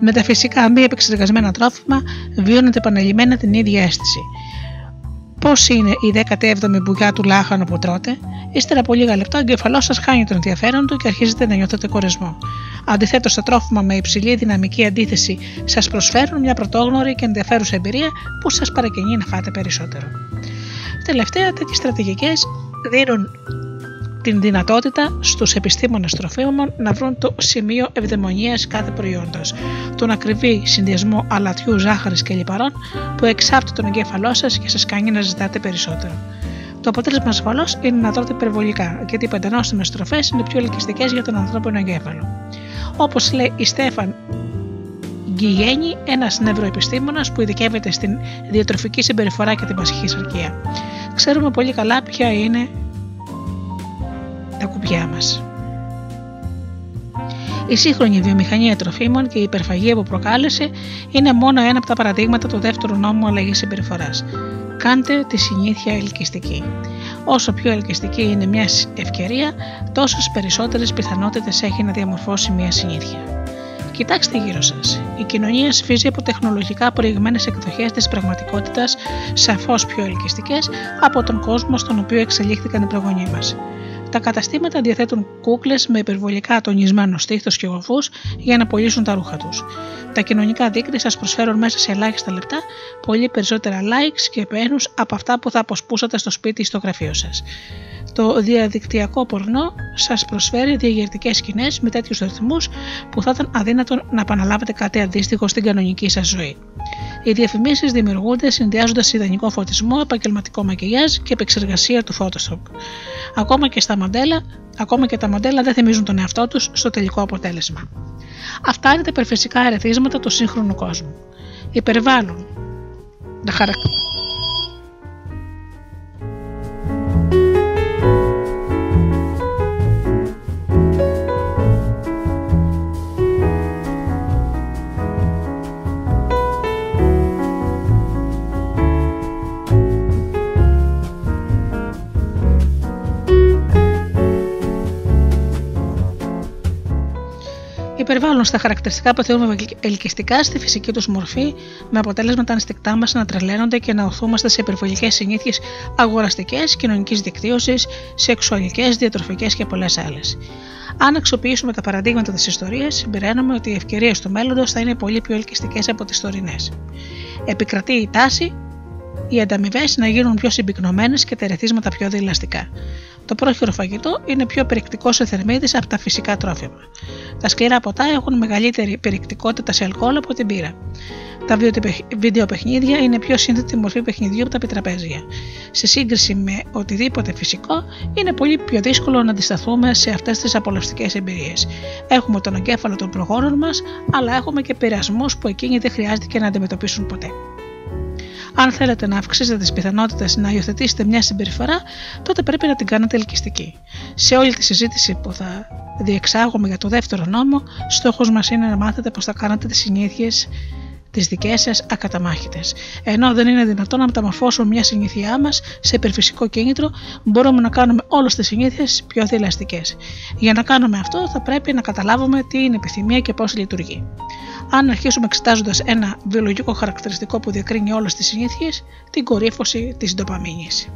A: Με τα φυσικά μη επεξεργασμένα τρόφιμα βιώνεται επαναλημμένα την ίδια αίσθηση. Πώς είναι η 17η μπουγιά του λάχανου που τρώτε, ύστερα από λίγα λεπτά ο εγκεφαλό σας χάνει τον ενδιαφέρον του και αρχίζετε να νιώθετε κορεσμό. Αντιθέτως, τα τρόφιμα με υψηλή δυναμική αντίθεση σας προσφέρουν μια πρωτόγνωρη και ενδιαφέρουσα εμπειρία που σας παρακινεί να φάτε περισσότερο. Τελευταία, τέτοιες στρατηγικές δίνουν την δυνατότητα στους επιστήμονες τροφίμων να βρουν το σημείο ευδαιμονίας κάθε προϊόντος, τον ακριβή συνδυασμό αλατιού, ζάχαρης και λιπαρών που εξάπτει τον εγκέφαλό σας και σας κάνει να ζητάτε περισσότερο. Το αποτέλεσμα ασφαλώς είναι να τρώτε υπερβολικά, γιατί οι πεντανόστιμε τροφέ είναι πιο ελκυστικές για τον ανθρώπινο εγκέφαλο. Όπως λέει η Στέφαν Γκυγέννη, ένας νευροεπιστήμονας που ειδικεύεται στην διατροφική συμπεριφορά και την πασχισαρκία. Ξέρουμε πολύ καλά ποια είναι τα κουπιά μας. Η σύγχρονη βιομηχανία τροφίμων και η υπερφαγία που προκάλεσε είναι μόνο ένα από τα παραδείγματα του δεύτερου νόμου αλλαγής συμπεριφοράς. Κάντε τη συνήθεια ελκυστική. Όσο πιο ελκυστική είναι μια ευκαιρία, τόσο περισσότερες πιθανότητες έχει να διαμορφώσει μια συνήθεια. Κοιτάξτε γύρω σας. Η κοινωνία σφίζει από τεχνολογικά προηγμένε εκδοχές της πραγματικότητας, σαφώς πιο ελκυστικές από τον κόσμο στον οποίο εξελίχθηκαν οι προγονείς μας. Τα καταστήματα διαθέτουν κούκλες με υπερβολικά τονισμένο στήθος και γοφού για να πωλήσουν τα ρούχα τους. Τα κοινωνικά δίκτυα σας προσφέρουν μέσα σε ελάχιστα λεπτά πολύ περισσότερα likes και επένου από αυτά που θα αποσπούσατε στο σπίτι ή στο γραφείο σας. Το διαδικτυακό πορνό σας προσφέρει διαγερτικές σκηνές με τέτοιους ρυθμούς που θα ήταν αδύνατο να επαναλάβετε κάτι αντίστοιχο στην κανονική σας ζωή. Οι διαφημίσεις δημιουργούνται συνδυάζοντας ιδανικό φωτισμό, επαγγελματικό μακιγιάζ και επεξεργασία του Photoshop. Ακόμα και, στα μοντέλα, ακόμα και τα μοντέλα δεν θυμίζουν τον εαυτό τους στο τελικό αποτέλεσμα. Αυτά είναι τα υπερφυσικά ερεθίσματα του σύγχρονου κόσμου. Υπερβάλλουν τα χαρακτηριστικά υπερβάλλουν στα χαρακτηριστικά που θεωρούμε ελκυστικά στη φυσική τους μορφή, με αποτέλεσμα τα ανστικτά μας να τρελαίνονται και να οθούμαστε σε υπερβολικές συνήθειες αγοραστικές, κοινωνικής δικτύωσης, σεξουαλικές, διατροφικές και πολλές άλλες. Αν αξιοποιήσουμε τα παραδείγματα της ιστορίας, συμπεραίνουμε ότι οι ευκαιρίες του μέλλοντος θα είναι πολύ πιο ελκυστικές από τις τωρινές. Επικρατεί η τάση οι ανταμοιβές να γίνουν πιο συμπυκνωμένες και τα ερεθίσματα πιο δηλαστικά. Το πρόχειρο φαγητό είναι πιο περιεκτικό σε θερμίδες από τα φυσικά τρόφιμα. Τα σκληρά ποτά έχουν μεγαλύτερη περιεκτικότητα σε αλκοόλ από την πύρα. Τα βιντεοπαιχνίδια είναι πιο σύνθετη μορφή παιχνιδιού από τα επιτραπέζια. Σε σύγκριση με οτιδήποτε φυσικό, είναι πολύ πιο δύσκολο να αντισταθούμε σε αυτές τις απολαυστικές εμπειρίες. Έχουμε τον εγκέφαλο των προγόνων μας, αλλά έχουμε και πειρασμούς που εκείνοι δεν χρειάζεται να αντιμετωπίσουν ποτέ. Αν θέλετε να αυξήσετε τις πιθανότητες να υιοθετήσετε μια συμπεριφορά, τότε πρέπει να την κάνετε ελκυστική. Σε όλη τη συζήτηση που θα διεξάγουμε για το δεύτερο νόμο, στόχος μας είναι να μάθετε πώς θα κάνετε τις συνήθειες τις δικές σας ακαταμάχητες. Ενώ δεν είναι δυνατόν να μεταμορφώσουμε μια συνήθειά μας σε υπερφυσικό κίνητρο, μπορούμε να κάνουμε όλες τις συνήθειες πιο δηλαστικέ. Για να κάνουμε αυτό, θα πρέπει να καταλάβουμε τι είναι επιθυμία και πώς λειτουργεί. Αν αρχίσουμε εξετάζοντας ένα βιολογικό χαρακτηριστικό που διακρίνει όλες τις συνήθειες, την κορύφωση της ντοπαμίνης.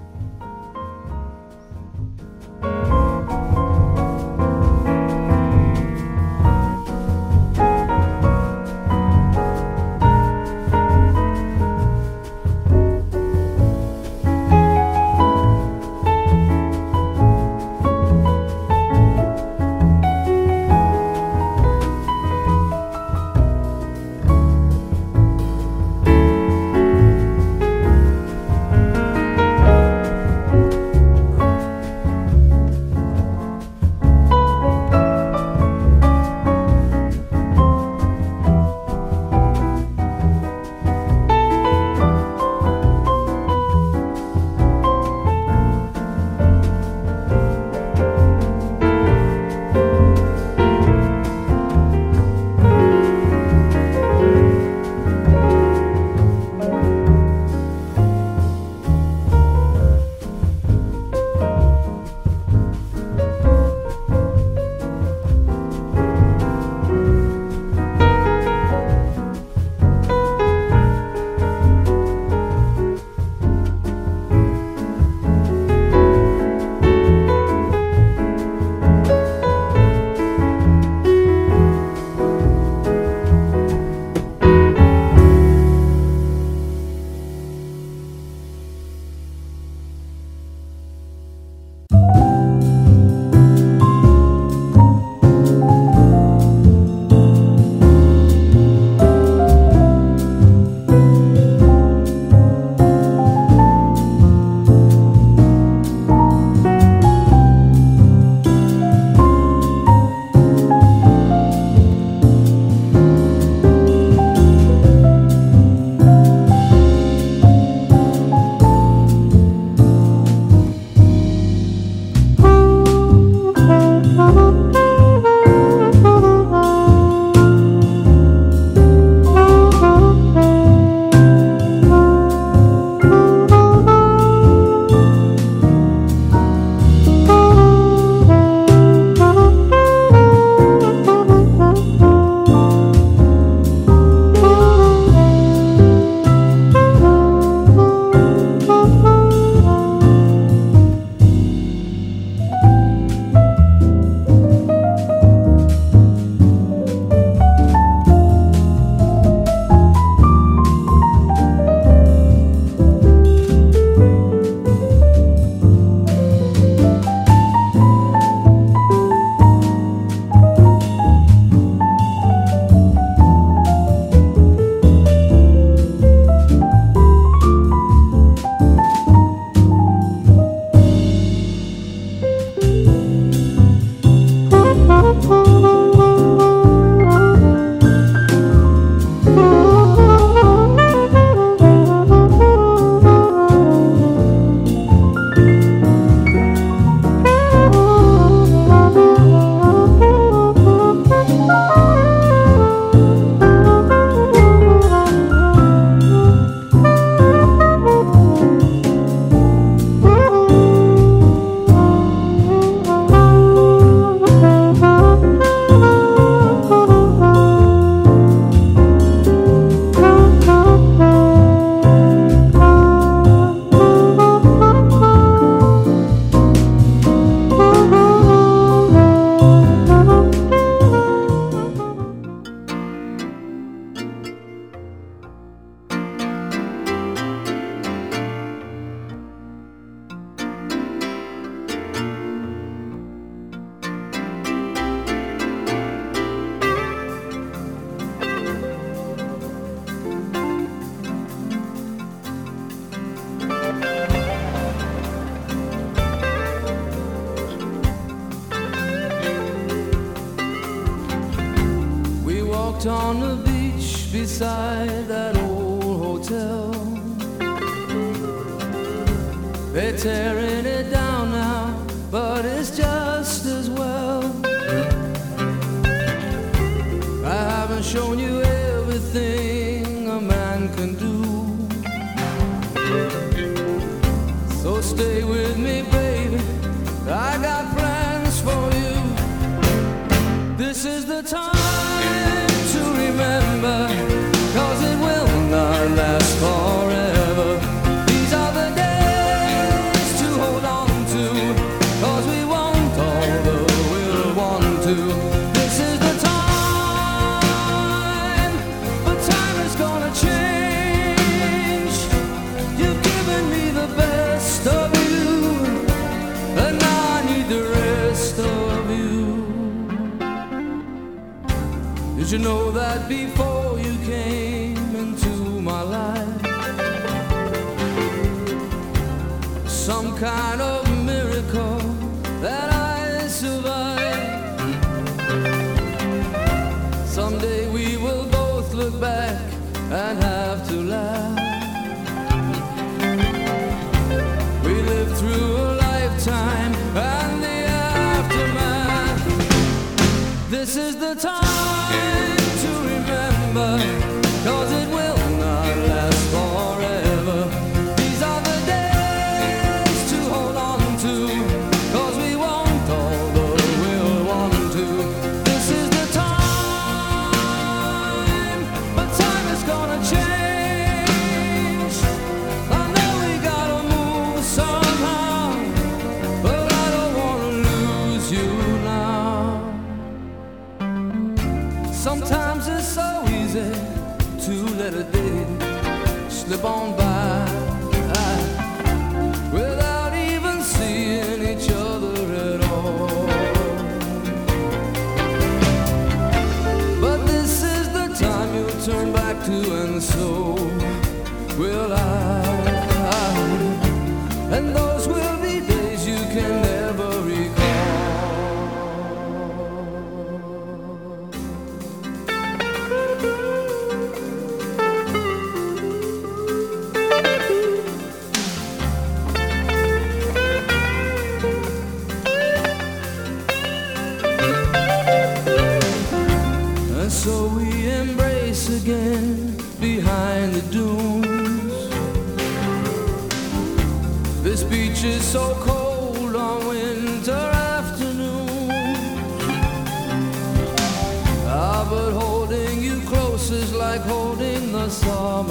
E: They're tearing.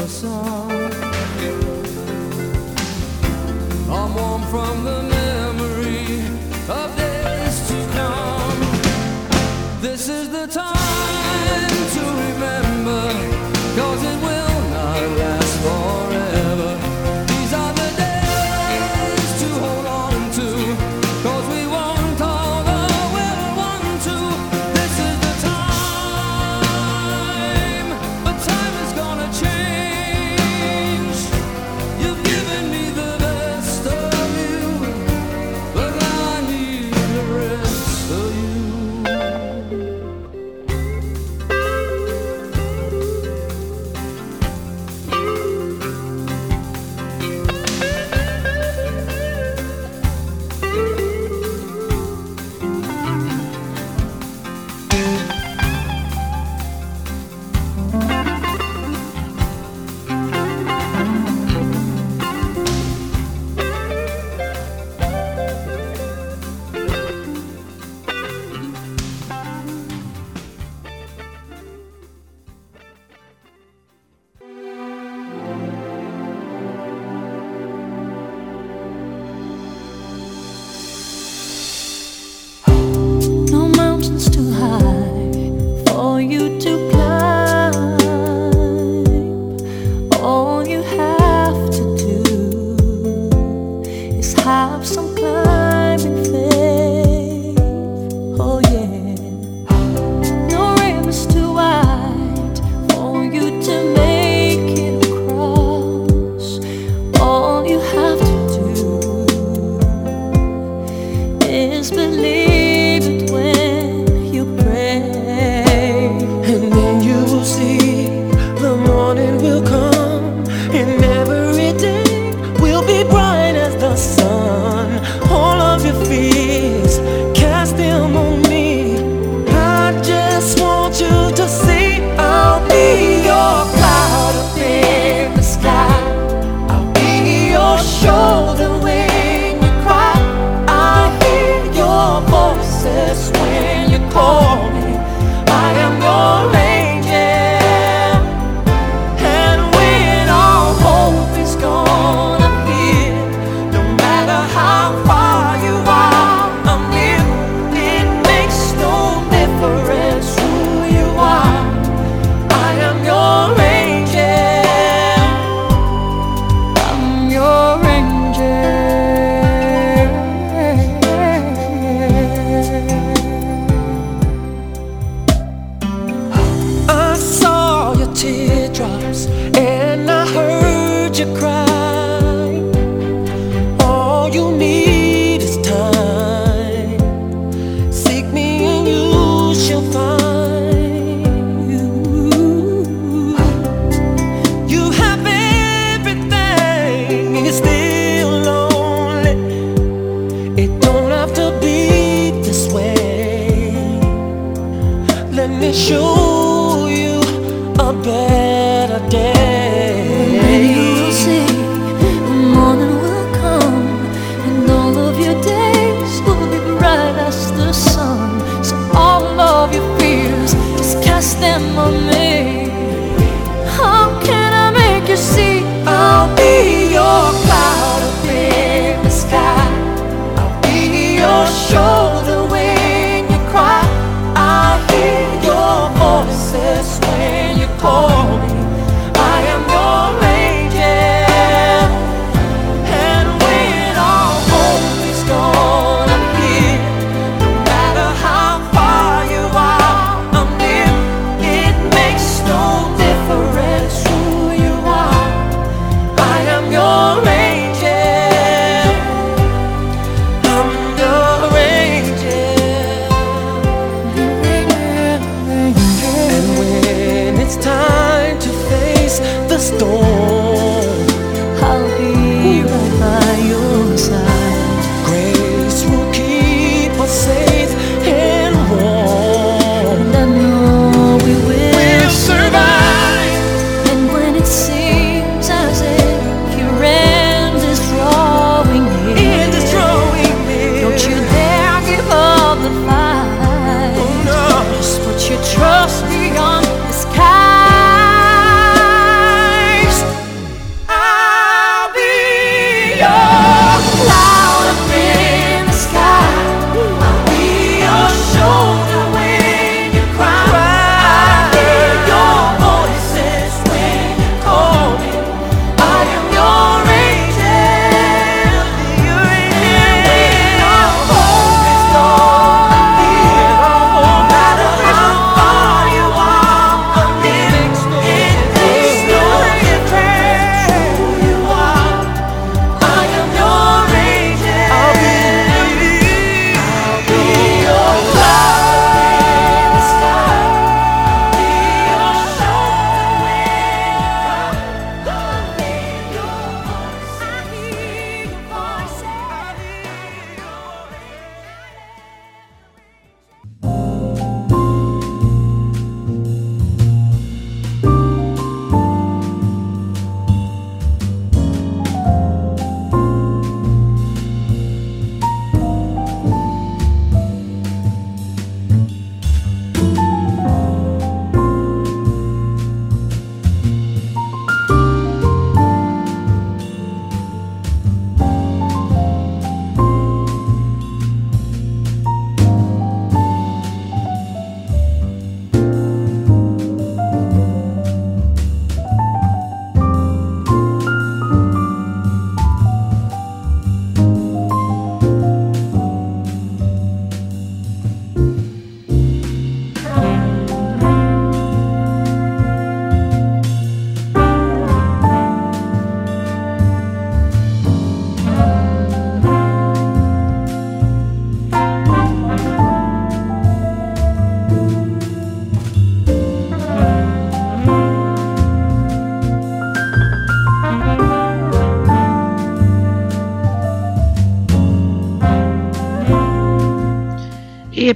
E: song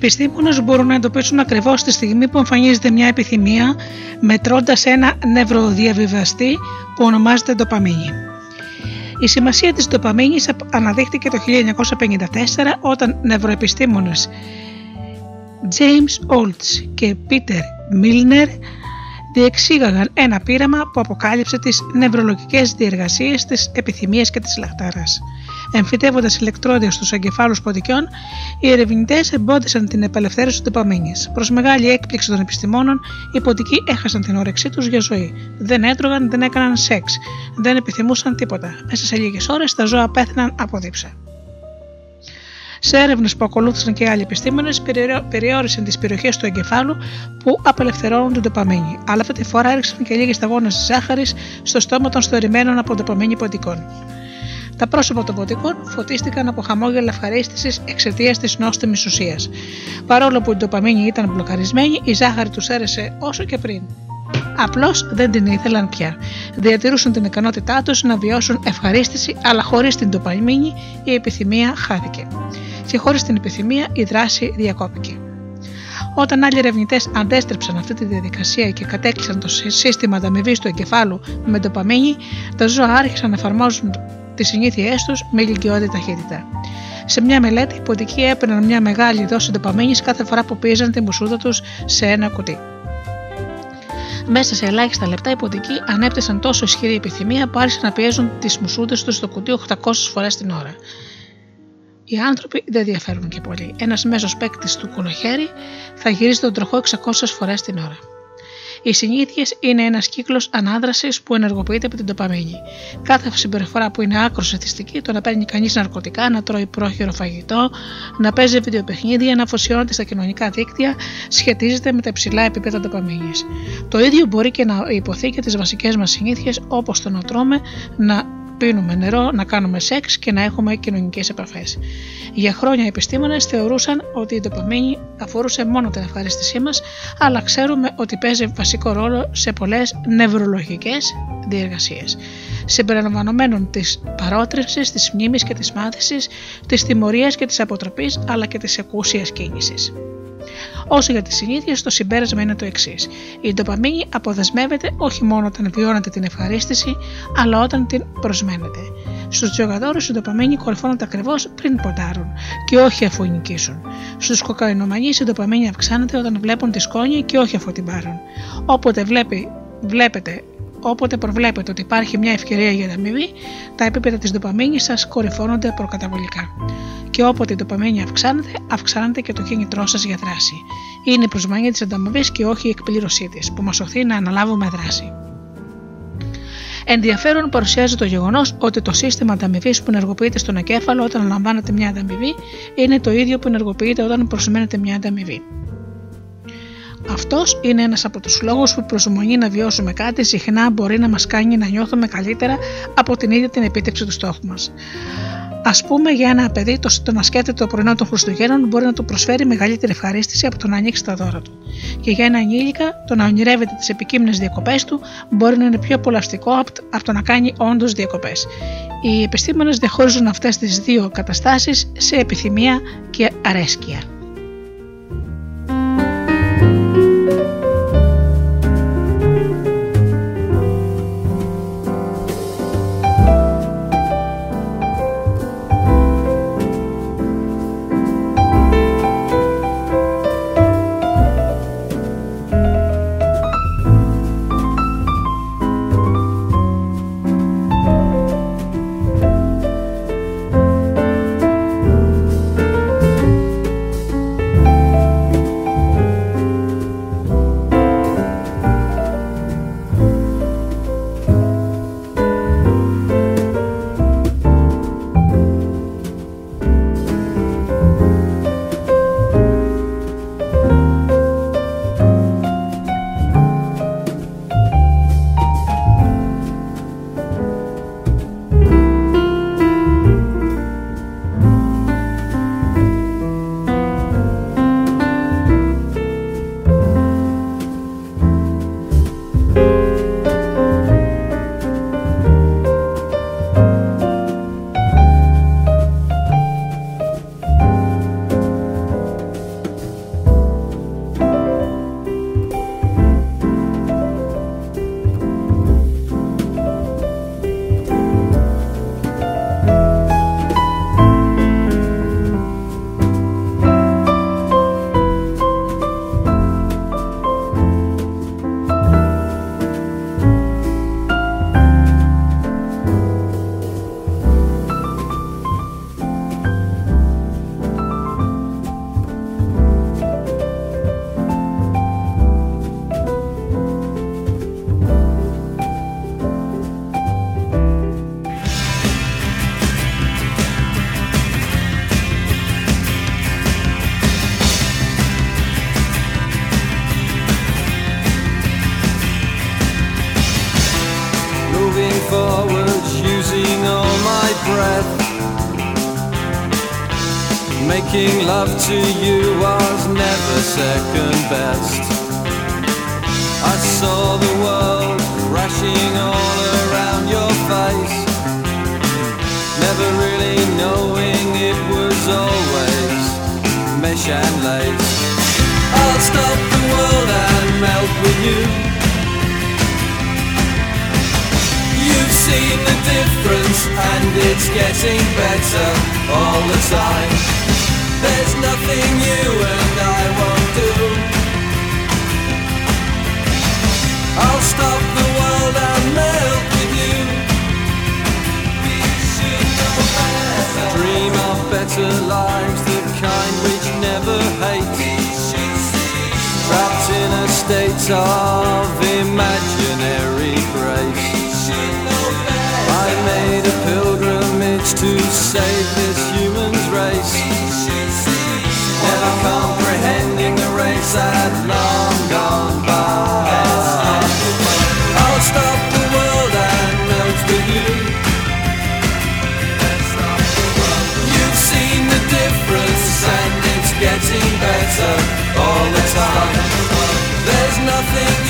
A: επιστήμονες μπορούν να εντοπίσουν ακριβώς τη στιγμή που εμφανίζεται μια επιθυμία μετρώντας ένα νευροδιαβιβαστή που ονομάζεται ντοπαμίνη. Η σημασία της ντοπαμίνης αναδείχθηκε το 1954 όταν νευροεπιστήμονες James Olds και Peter Milner διεξήγαγαν ένα πείραμα που αποκάλυψε τις νευρολογικές διεργασίες της επιθυμίας και της λαχτάρας. Εμφυτεύοντας ηλεκτρόδια στους εγκεφάλους ποντικιών, οι ερευνητές εμπόδισαν την απελευθέρωση του ντοπαμίνη. Προς μεγάλη έκπληξη των επιστημόνων, οι ποντικοί έχασαν την όρεξή τους για ζωή. Δεν έτρωγαν, δεν έκαναν σεξ, δεν επιθυμούσαν τίποτα. Μέσα σε λίγες ώρες τα ζώα πέθαναν από δίψα. Σε έρευνες που ακολούθησαν και άλλοι επιστήμονες, περιόρισαν τις περιοχές του εγκεφάλου που απελευθερώνουν την ντοπαμίνη, αλλά αυτή τη φορά έριξαν και λίγες σταγόνες ζάχαρης στο στόμα των στορημένων από ντοπαμίνη ποντικών. Τα πρόσωπα των ποντικών φωτίστηκαν από χαμόγελα ευχαρίστησης εξαιτίας της νόστιμης ουσίας. Παρόλο που η ντοπαμίνη ήταν μπλοκαρισμένη, η ζάχαρη τους έρεσε όσο και πριν. Απλώς δεν την ήθελαν πια. Διατηρούσαν την ικανότητά τους να βιώσουν ευχαρίστηση, αλλά χωρίς την ντοπαμίνη η επιθυμία χάθηκε. Και χωρίς την επιθυμία η δράση διακόπηκε. Όταν άλλοι ερευνητές αντέστρεψαν αυτή τη διαδικασία και κατέκλυσαν το σύστημα ανταμοιβής του εγκεφάλου με ντοπαμίνη, τα ζώα άρχισαν να εφαρμόζουν τις συνήθειές τους με ηλικιώδη ταχύτητα. Σε μια μελέτη, οι ποντικοί έπαιρναν μια μεγάλη δόση ντοπαμίνης κάθε φορά που πίεζαν τη μουσούδα τους σε ένα κουτί. Μέσα σε ελάχιστα λεπτά οι ποντικοί ανέπτυσαν τόσο ισχυρή επιθυμία που άρχισαν να πιέζουν τις μουσούδε τους στο κουτί 800 φορές την ώρα. Οι άνθρωποι δεν διαφέρουν και πολύ. Ένας μέσος παίκτης του κολοχέρι θα γυρίζει τον τροχό 600 φορές την ώρα. Οι συνήθειες είναι ένας κύκλος ανάδρασης που ενεργοποιείται από την τοπαμίνη. Κάθε συμπεριφορά που είναι άκρο εθιστική, το να παίρνει κανείς ναρκωτικά, να τρώει πρόχειρο φαγητό, να παίζει βιντεοπαιχνίδια, να αφοσιώνεται στα κοινωνικά δίκτυα, σχετίζεται με τα υψηλά επίπεδα τοπαμίνη. Το ίδιο μπορεί και να υποθεί και τις βασικές μας συνήθειες όπως το να τρώμε, να πίνουμε νερό, να κάνουμε σεξ και να έχουμε κοινωνικές επαφές. Για χρόνια οι επιστήμονες θεωρούσαν ότι η ντοπαμίνη αφορούσε μόνο την ευχαρίστησή μας, αλλά ξέρουμε ότι παίζει βασικό ρόλο σε πολλές νευρολογικές διεργασίες. Συμπεριλαμβανομένων της παρότριξη, της μνήμης και της μάθησης, της τιμωρίας και της αποτροπής, αλλά και της εκούσιας κίνησης. Όσο για τις συνήθειες, το συμπέρασμα είναι το εξής. Η ντοπαμίνη αποδεσμεύεται όχι μόνο όταν βιώνεται την ευχαρίστηση, αλλά όταν την προσμένετε. Στους τζογαδόρους η ντοπαμίνη κορυφώνεται ακριβώς πριν ποντάρουν και όχι αφού νικήσουν. Στους κοκαϊνομανεί η ντοπαμίνη αυξάνεται όταν βλέπουν τη σκόνη και όχι αφού την πάρουν. Όποτε βλέπει, βλέπετε όποτε προβλέπετε ότι υπάρχει μια ευκαιρία για ανταμοιβή, τα επίπεδα της ντοπαμίνης σας κορυφώνονται προκαταβολικά και όποτε η ντοπαμίνη αυξάνεται, αυξάνεται και το κίνητρό σας για δράση. Είναι η προσμανία της ανταμοιβής και όχι η εκπλήρωσή της, που μας οθεί να αναλάβουμε δράση. Ενδιαφέρον παρουσιάζει το γεγονός ότι το σύστημα ανταμοιβής που ενεργοποιείται στον εγκέφαλο όταν λαμβάνετε μια ανταμοιβή είναι το ίδιο που ενεργοποιείται όταν προσμένετε μια ανταμοιβή. Αυτός είναι ένας από τους λόγους που η προσμονή να βιώσουμε κάτι συχνά μπορεί να μας κάνει να νιώθουμε καλύτερα από την ίδια την επίτευξη του στόχου μας. Α πούμε, για ένα παιδί, το, το να σκέφτεται το πρωινό των Χριστουγέννων μπορεί να του προσφέρει μεγαλύτερη ευχαρίστηση από το να ανοίξει τα δώρα του. Και για ένα ανήλικα, το να ονειρεύεται τις επικείμενες διακοπές του μπορεί να είναι πιο απολαυστικό από το να κάνει όντως διακοπές. Οι επιστήμονες διαχωρίζουν αυτές τις δύο καταστάσεις σε επιθυμία και αρέσκεια.
F: love to you was never second best. I saw the world crashing all around your face, never really knowing it was always mesh and lace. I'll stop the world and melt with you. You've seen the difference and it's getting better all the time. states of imaginary grace. I made a pilgrimage to save this human's race, Never comprehending the race at large. nothing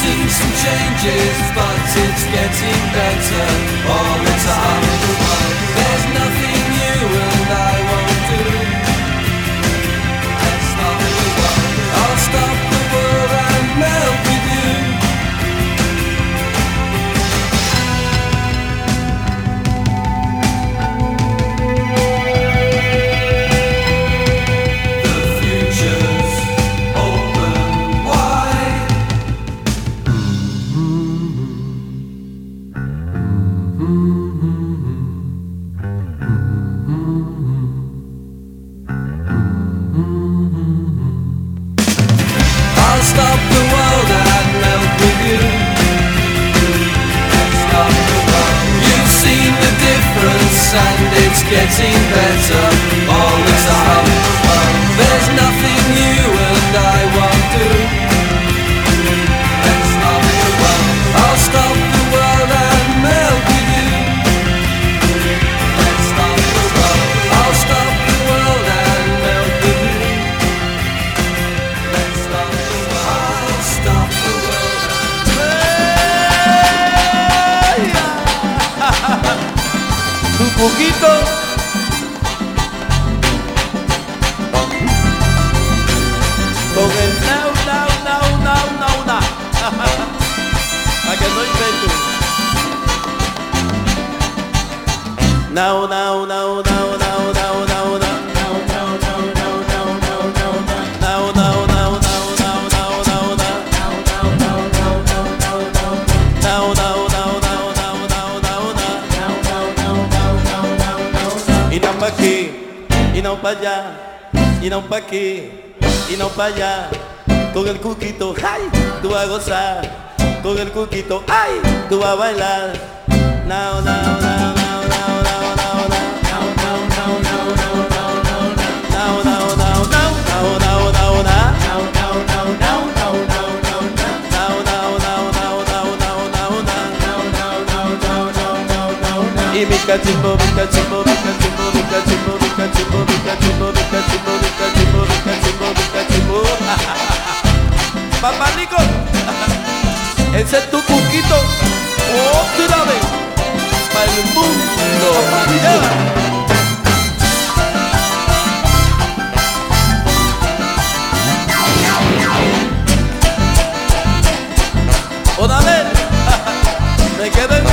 F: seen some changes, but it's getting better all the time. There's nothing. getting better.
G: con el cuquito, ay, tú vas a bailar. Now, now, now. Y mi cachimbo, mi cachimbo, mi cachimbo, mi cachimbo, mi cachimbo, mi cachimbo, mi cachimbo, mi cachimbo, mi cachimbo, mi cachimbo, mi cachimbo. Papá Rico, ese es tu cuquito. Otra vez, para el mundo. Otra vez, me quedo quedé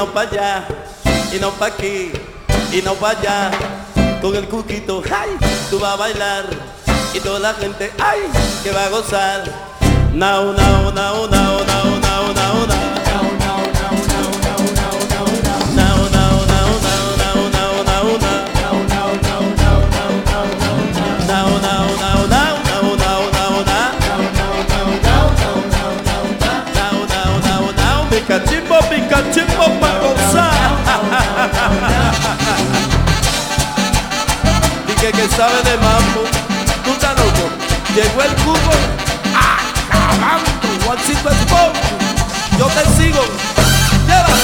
G: no para allá, y no para aquí, y no para allá. Con el cuquito, ay, tú vas a bailar, y toda la gente, ay, que va a gozar. Now, now, now, now, now. Now, now, Que sabe de mambo, tú estás loco. Llegó el cubo, acabando. Juancito Sport, yo te sigo. Lleva.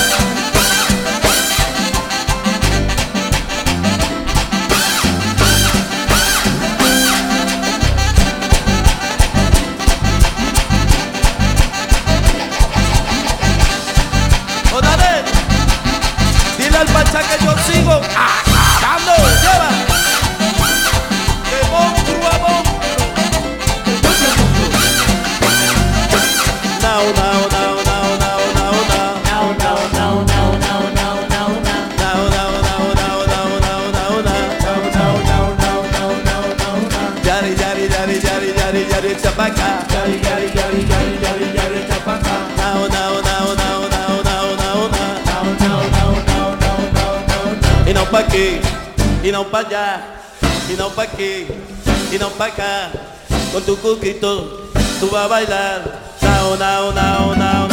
G: Al pacha que yo sigo acabando. paguei, e não pagar, e não paguei, e não pagar. Quando tu gritou, tu vai bailar, não, não, não, não.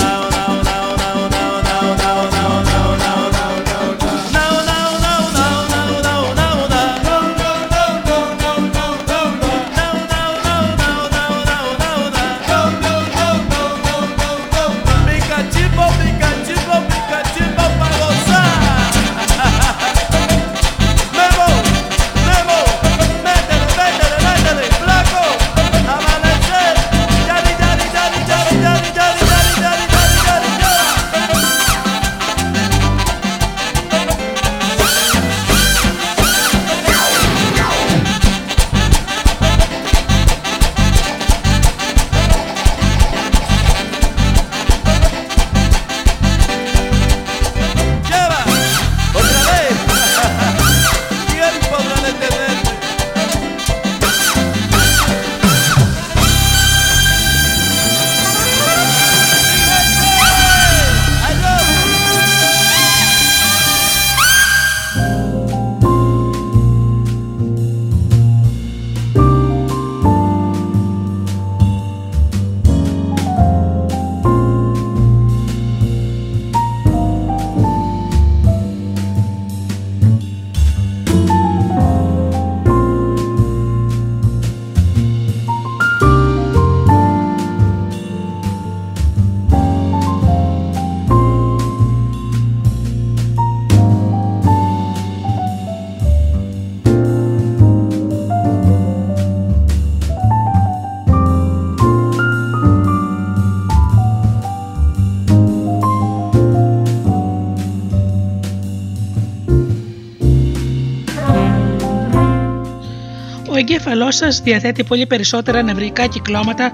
A: Ο εγκέφαλό σας διαθέτει πολύ περισσότερα νευρικά κυκλώματα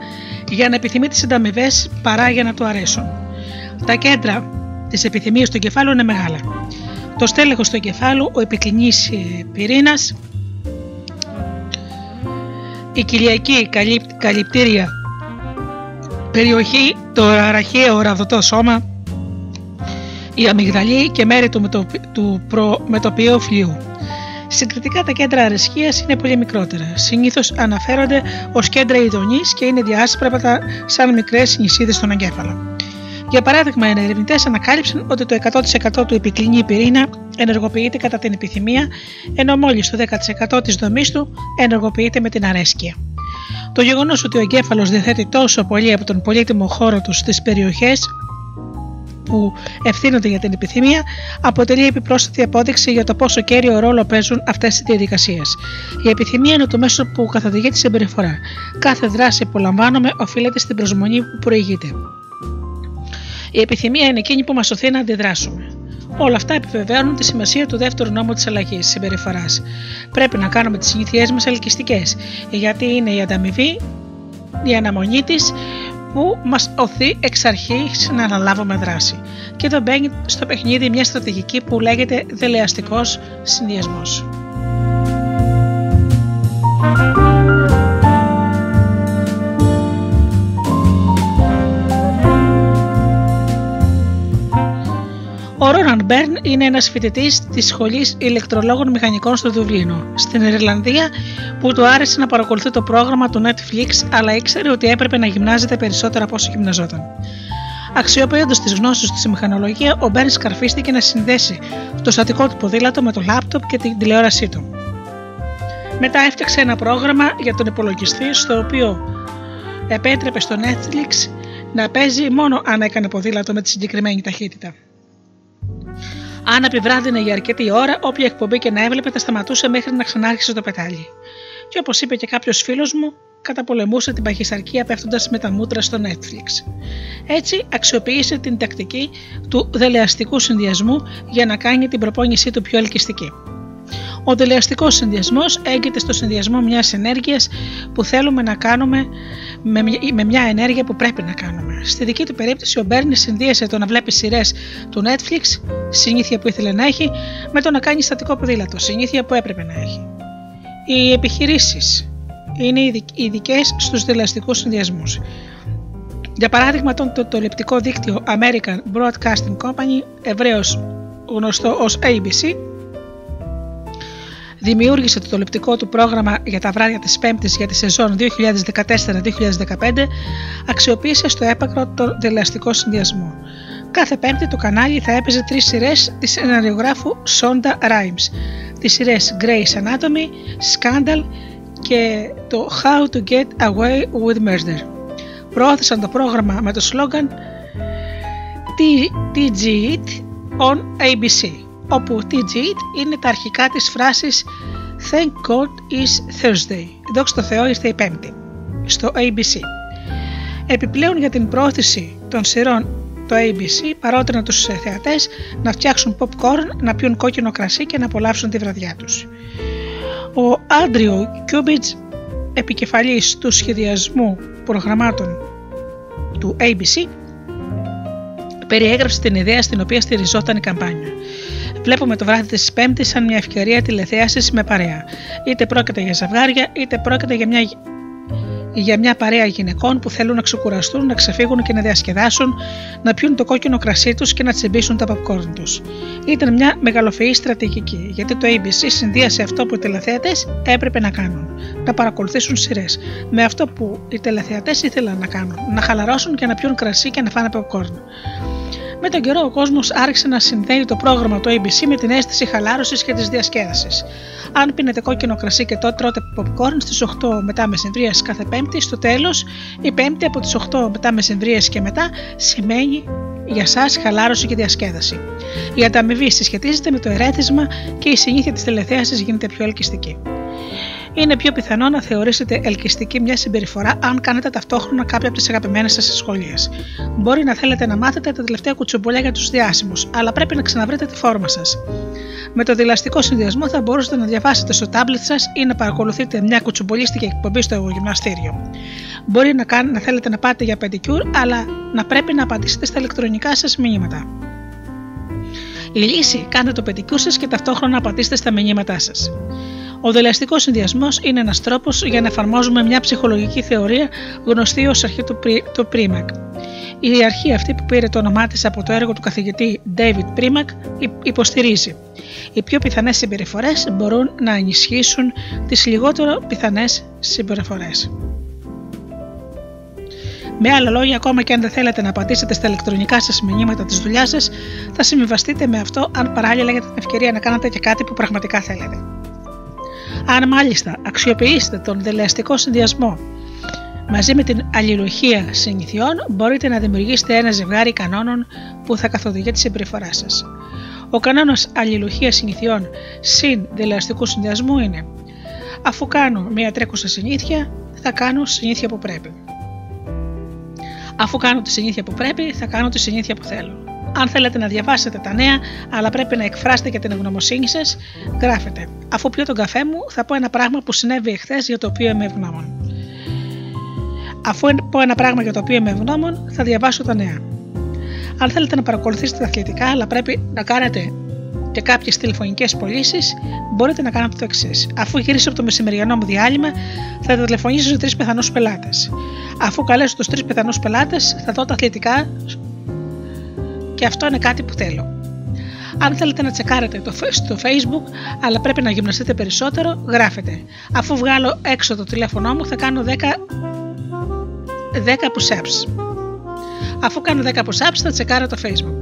A: για να επιθυμεί τις ανταμοιβές παρά για να του αρέσουν. Τα κέντρα της επιθυμίας του εγκεφάλου είναι μεγάλα. Το στέλεχος του εγκεφάλου, ο επικλινή πυρήνας, η κοιλιακή καλύπ- καλυπτήρια περιοχή, το αραχαίο ραδωτό σώμα, η αμυγδαλή και μέρη του, μετοπι- του προμετωπίου φλοιού. Συγκριτικά τα κέντρα αρεσκίας είναι πολύ μικρότερα. Συνήθως αναφέρονται ως κέντρα ειδονής και είναι διάσπρεπτα σαν μικρές νησίδες στον εγκέφαλο. Για παράδειγμα, οι ερευνητές ανακάλυψαν ότι το 100% του επικλινή πυρήνα ενεργοποιείται κατά την επιθυμία, ενώ μόλις το 10% της δομής του ενεργοποιείται με την αρέσκεια. Το γεγονός ότι ο εγκέφαλος διαθέτει τόσο πολύ από τον πολύτιμο χώρο του στις περιοχές που ευθύνονται για την επιθυμία αποτελεί επιπρόσθετη απόδειξη για το πόσο κέριο ρόλο παίζουν αυτές οι διαδικασίες. Η επιθυμία είναι το μέσο που καθοδηγεί τη συμπεριφορά. Κάθε δράση που λαμβάνουμε οφείλεται στην προσμονή που προηγείται. Η επιθυμία είναι εκείνη που μας οθεί να αντιδράσουμε. Όλα αυτά επιβεβαίωνουν τη σημασία του δεύτερου νόμου της αλλαγής συμπεριφοράς. Πρέπει να κάνουμε τις συνήθειές μας ελκυστικές, γιατί είναι η ανταμοιβή, η αναμονή της που μας οθεί εξ αρχής να αναλάβουμε δράση. Και εδώ μπαίνει στο παιχνίδι μια στρατηγική που λέγεται δελεαστικός συνδυασμός. Ρόναν Μπέρν είναι ένας φοιτητής της Σχολής Ηλεκτρολόγων Μηχανικών στο Δουβλίνο, στην Ιρλανδία, που του άρεσε να παρακολουθεί το πρόγραμμα του Netflix, αλλά ήξερε ότι έπρεπε να γυμνάζεται περισσότερο από όσο γυμναζόταν. Αξιοποιώντας τις γνώσεις του στη μηχανολογία, ο Μπέρν σκαρφίστηκε να συνδέσει το στατικό του ποδήλατο με το λάπτοπ και την τηλεόρασή του. Μετά έφτιαξε ένα πρόγραμμα για τον υπολογιστή, στο οποίο επέτρεπε στο Netflix να παίζει μόνο αν έκανε ποδήλατο με τη συγκεκριμένη ταχύτητα. Αν επιβράδυνε για αρκετή ώρα, όποια εκπομπή και να έβλεπε, θα σταματούσε μέχρι να ξανάρχισε το πετάλι. Και όπως είπε και κάποιος φίλος μου, καταπολεμούσε την παχυσαρκία πέφτοντας με τα μούτρα στο Netflix. Έτσι, αξιοποίησε την τακτική του δελεαστικού συνδυασμού για να κάνει την προπόνησή του πιο ελκυστική. Ο δελεαστικό συνδυασμός έγκυται στο συνδυασμό μιας ενέργειας που θέλουμε να κάνουμε με μια ενέργεια που πρέπει να κάνουμε. Στη δική του περίπτωση, ο Μπέρνι συνδύασε το να βλέπει σειρές του Netflix, συνήθεια που ήθελε να έχει, με το να κάνει στατικό ποδήλατο, συνήθεια που έπρεπε να έχει. Οι επιχειρήσεις είναι ειδικές στους δελεαστικού συνδυασμούς. Για παράδειγμα, το, το, το λεπτικό δίκτυο American Broadcasting Company, ευρέως γνωστό ως ABC, δημιούργησε το τολεπτικό του πρόγραμμα για τα βράδια της Πέμπτης για τη σεζόν 2014-2015, αξιοποίησε στο έπακρο το δελαστικό συνδυασμό. Κάθε Πέμπτη το κανάλι θα έπαιζε τρεις σειρές της σεναριογράφου Shonda Rhimes, τις σειρές Grey's Anatomy, Scandal και το How to Get Away with Murder. Προώθησαν το πρόγραμμα με το σλόγκαν TGIT on ABC όπου TGIT είναι τα αρχικά της φράσης Thank God it's Thursday, δόξα τω Θεώ είναι Πέμπτη, στο ABC. Επιπλέον για την πρόθεση των σειρών το ABC παρότρινα τους θεατές να φτιάξουν popcorn, να πιούν κόκκινο κρασί και να απολαύσουν τη βραδιά τους. Ο Άντριο Κιούμπιτς, επικεφαλής του σχεδιασμού προγραμμάτων του ABC, περιέγραψε την ιδέα στην οποία στηριζόταν η καμπάνια. Βλέπουμε το βράδυ της Πέμπτης σαν μια ευκαιρία τηλεθέασης με παρέα. Είτε πρόκειται για ζευγάρια, είτε πρόκειται για μια, για μια παρέα γυναικών που θέλουν να ξεκουραστούν, να ξεφύγουν και να διασκεδάσουν, να πιούν το κόκκινο κρασί τους και να τσιμπήσουν τα popcorn τους. Ήταν μια μεγαλοφυή στρατηγική, γιατί το ABC συνδύασε αυτό που οι τηλεθέατες έπρεπε να κάνουν, να παρακολουθήσουν σειρές, με αυτό που οι τηλεθεατέ ήθελαν να κάνουν, να χαλαρώσουν και να πιούν κρασί και να φάνε popcorn. Με τον καιρό ο κόσμος άρχισε να συνδέει το πρόγραμμα του ABC με την αίσθηση χαλάρωσης και της διασκέδασης. Αν πίνετε κόκκινο κρασί και τότε τρώτε popcorn στις 8 μετά μεσημβρίας κάθε Πέμπτη, στο τέλος η Πέμπτη από τις 8 μετά μεσημβρίας και μετά σημαίνει για εσά χαλάρωση και διασκέδαση. Η ανταμοιβή συσχετίζεται με το ερέθισμα και η συνήθεια της τηλεθέαση γίνεται πιο ελκυστική είναι πιο πιθανό να θεωρήσετε ελκυστική μια συμπεριφορά αν κάνετε ταυτόχρονα κάποια από τις αγαπημένες σας σχολείε. Μπορεί να θέλετε να μάθετε τα τελευταία κουτσομπολιά για τους διάσημους, αλλά πρέπει να ξαναβρείτε τη φόρμα σας. Με το δελεαστικό συνδυασμό θα μπορούσατε να διαβάσετε στο τάμπλετ σας ή να παρακολουθείτε μια κουτσομπολίστικη εκπομπή στο γυμναστήριο. Μπορεί να, κάν, να θέλετε να πάτε για πεντικιούρ, αλλά να πρέπει να απαντήσετε στα ηλεκτρονικά σας μηνύματα. Η λύση: κάντε το πεντικιούρ σας και ταυτόχρονα απαντήστε στα μηνύματά σας. Ο δελεαστικός συνδυασμός είναι ένας τρόπος για να εφαρμόζουμε μια ψυχολογική θεωρία γνωστή ως αρχή του, του Premack. Η αρχή αυτή που πήρε το όνομά της από το έργο του καθηγητή David Premack υποστηρίζει. Οι πιο πιθανές συμπεριφορές μπορούν να ενισχύσουν τις λιγότερο πιθανές συμπεριφορές. Με άλλα λόγια, ακόμα και αν δεν θέλετε να απαντήσετε στα ηλεκτρονικά σας μηνύματα της δουλειάς σας, θα συμβιβαστείτε με αυτό αν παράλληλα έχετε την ευκαιρία να κάνετε και κάτι που πραγματικά θέλετε. Αν μάλιστα αξιοποιήσετε τον δελεαστικό συνδυασμό μαζί με την αλληλουχία συνηθιών, μπορείτε να δημιουργήσετε ένα ζευγάρι κανόνων που θα καθοδηγεί τη συμπεριφορά σας. Ο κανόνας αλληλουχίας συνηθιών συν δελεαστικού συνδυασμού είναι Αφού κάνω μία τρέχουσα συνήθεια, θα κάνω συνήθεια που πρέπει. Αφού κάνω τη συνήθεια που πρέπει, θα κάνω τη συνήθεια που θέλω. Αν θέλετε να διαβάσετε τα νέα, αλλά πρέπει να εκφράσετε και την ευγνωμοσύνη σας, γράφετε. Αφού πιω τον καφέ μου, θα πω ένα πράγμα που συνέβη εχθές για το οποίο είμαι ευγνώμων.
B: Αφού πω ένα πράγμα για το οποίο είμαι ευγνώμων, θα διαβάσω τα νέα. Αν θέλετε να παρακολουθήσετε τα αθλητικά, αλλά πρέπει να κάνετε και κάποιες τηλεφωνικές πωλήσεις, μπορείτε να κάνετε το εξής. Αφού γυρίσω από το μεσημεριανό μου διάλειμμα, θα τηλεφωνήσω σε τρεις πιθανούς πελάτες. Αφού καλέσω τους τρεις πιθανούς πελάτες, θα δω τα αθλητικά και αυτό είναι κάτι που θέλω. Αν θέλετε να τσεκάρετε το, στο facebook αλλά πρέπει να γυμναστείτε περισσότερο, γράφετε. Αφού βγάλω έξω το τηλέφωνό μου θα κάνω 10, 10 push-ups. Αφού κάνω 10 push-ups θα τσεκάρω το facebook.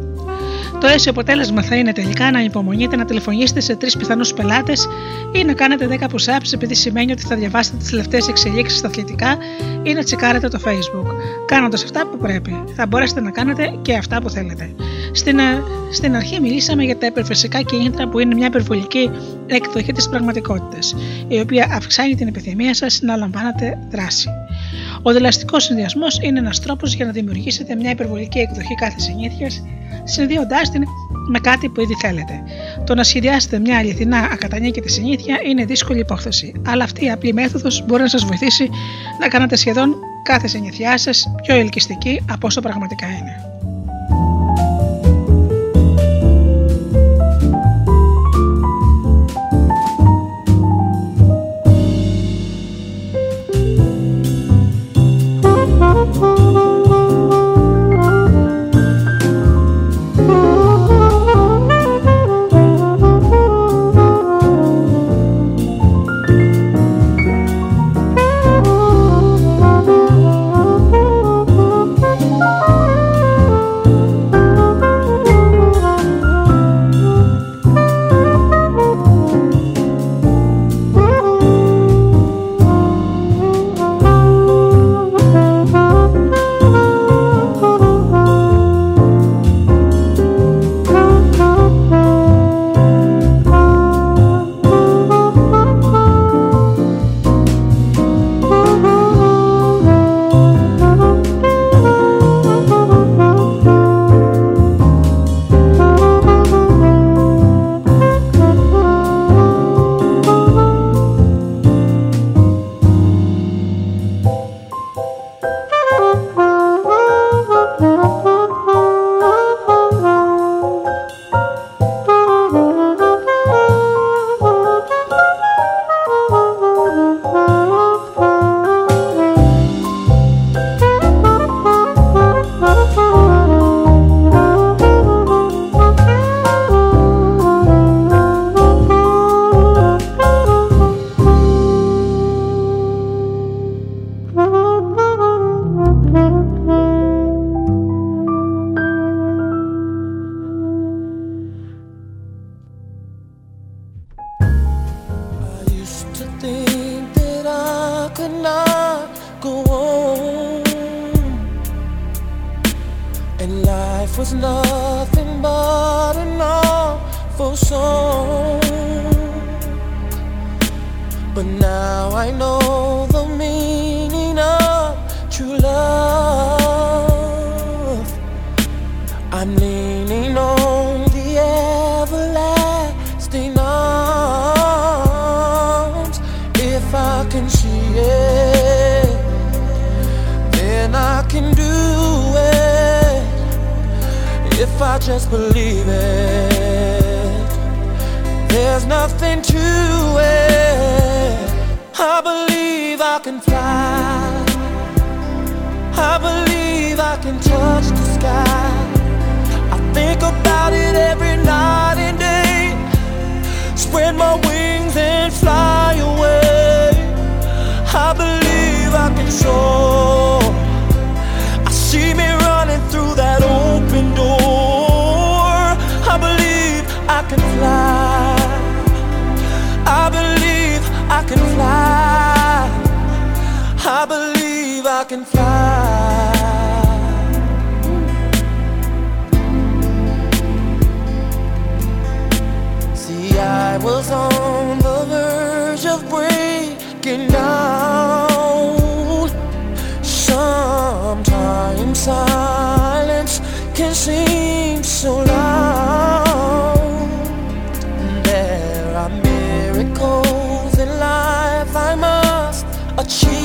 B: Το αίσιο αποτέλεσμα θα είναι τελικά να υπομονείτε να τηλεφωνήσετε σε τρεις πιθανούς πελάτες ή να κάνετε 10 push-ups επειδή σημαίνει ότι θα διαβάσετε τις τελευταίες εξελίξεις στα αθλητικά ή να τσεκάρετε το Facebook. Κάνοντας αυτά που πρέπει, θα μπορέσετε να κάνετε και αυτά που θέλετε. Στην, ε, στην αρχή μιλήσαμε για τα υπερφυσικά κίνητρα που είναι μια υπερβολική εκδοχή της πραγματικότητας, η οποία αυξάνει την επιθυμία σας να λαμβάνετε δράση. Ο δελαστικό συνδυασμός είναι ένας τρόπος για να δημιουργήσετε μια υπερβολική εκδοχή κάθε συνήθειας συνδύοντά την με κάτι που ήδη θέλετε. Το να σχεδιάσετε μια αληθινά ακατανίκητη συνήθεια είναι δύσκολη υπόθεση, αλλά αυτή η απλή μέθοδος μπορεί να σας βοηθήσει να κάνετε σχεδόν κάθε συνήθειά σας πιο ελκυστική από όσο πραγματικά είναι.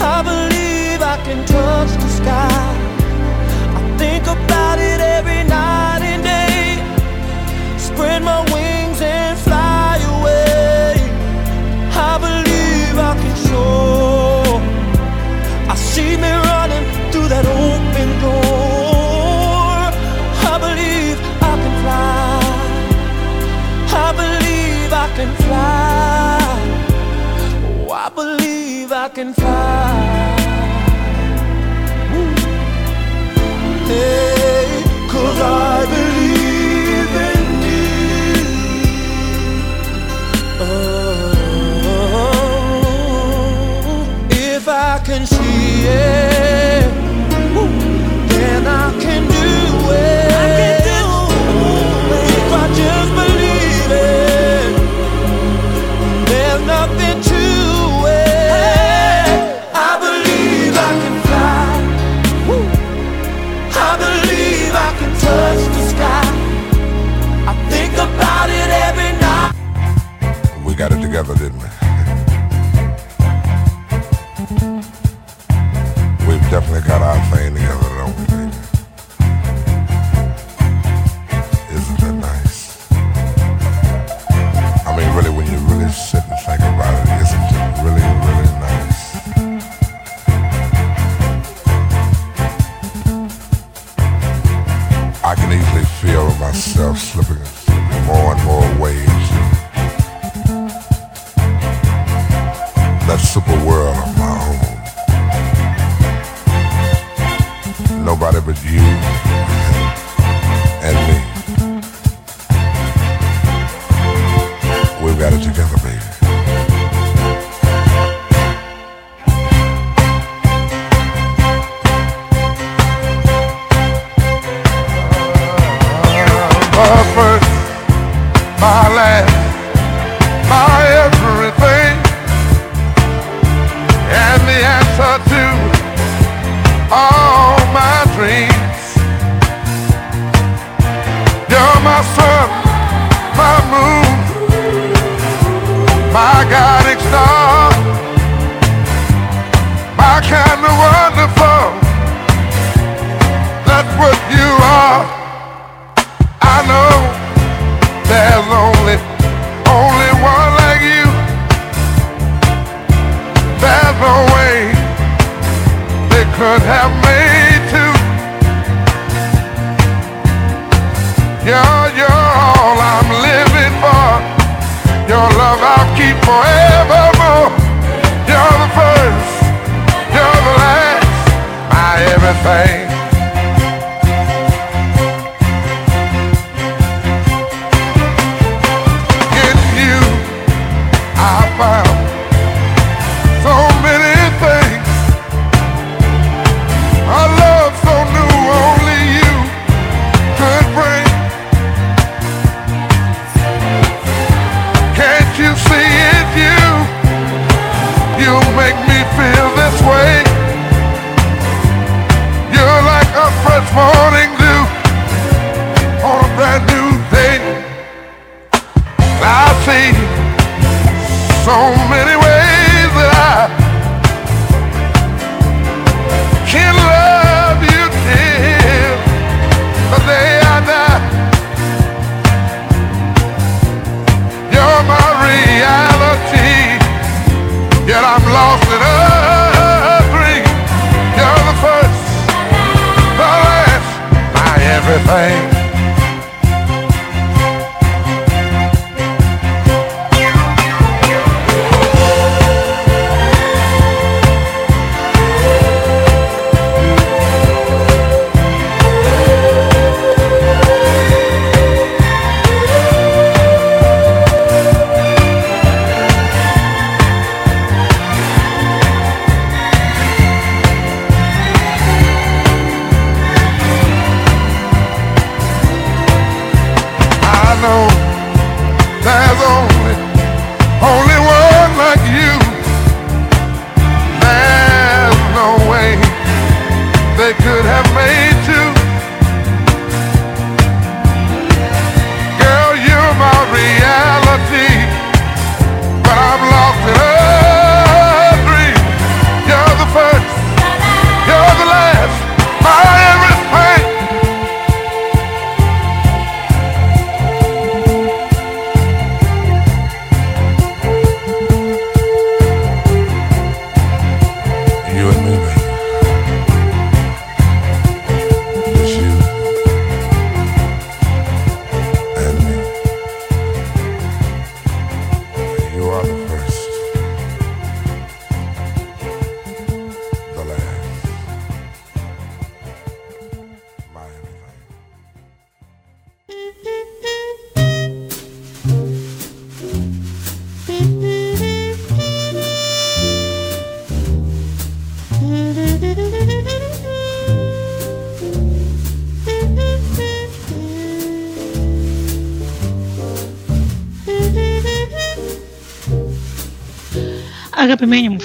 B: I believe
D: together, didn't we? We've definitely got our thing together, don't we, baby? Isn't that nice? I mean, really, when you really sit and think about it, isn't it really, really nice? I can easily feel myself slipping. but you and me. We've got it together, baby.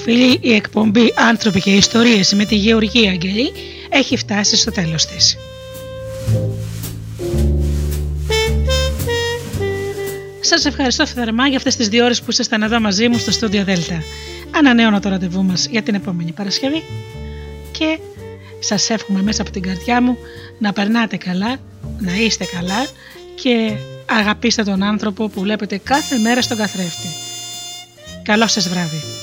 A: Φίλοι, η εκπομπή «Άνθρωποι και Ιστορίες» με τη Γεωργία Αγγελή έχει φτάσει στο τέλος της. Σας ευχαριστώ θερμά για αυτές τις δύο ώρες που ήσασταν εδώ μαζί μου στο στούντιο Δέλτα. Ανανέωνα το ραντεβού μας για την επόμενη Παρασκευή και σας εύχομαι μέσα από την καρδιά μου να περνάτε καλά, να είστε καλά και αγαπήστε τον άνθρωπο που βλέπετε κάθε μέρα στον καθρέφτη. Καλό σας βράδυ.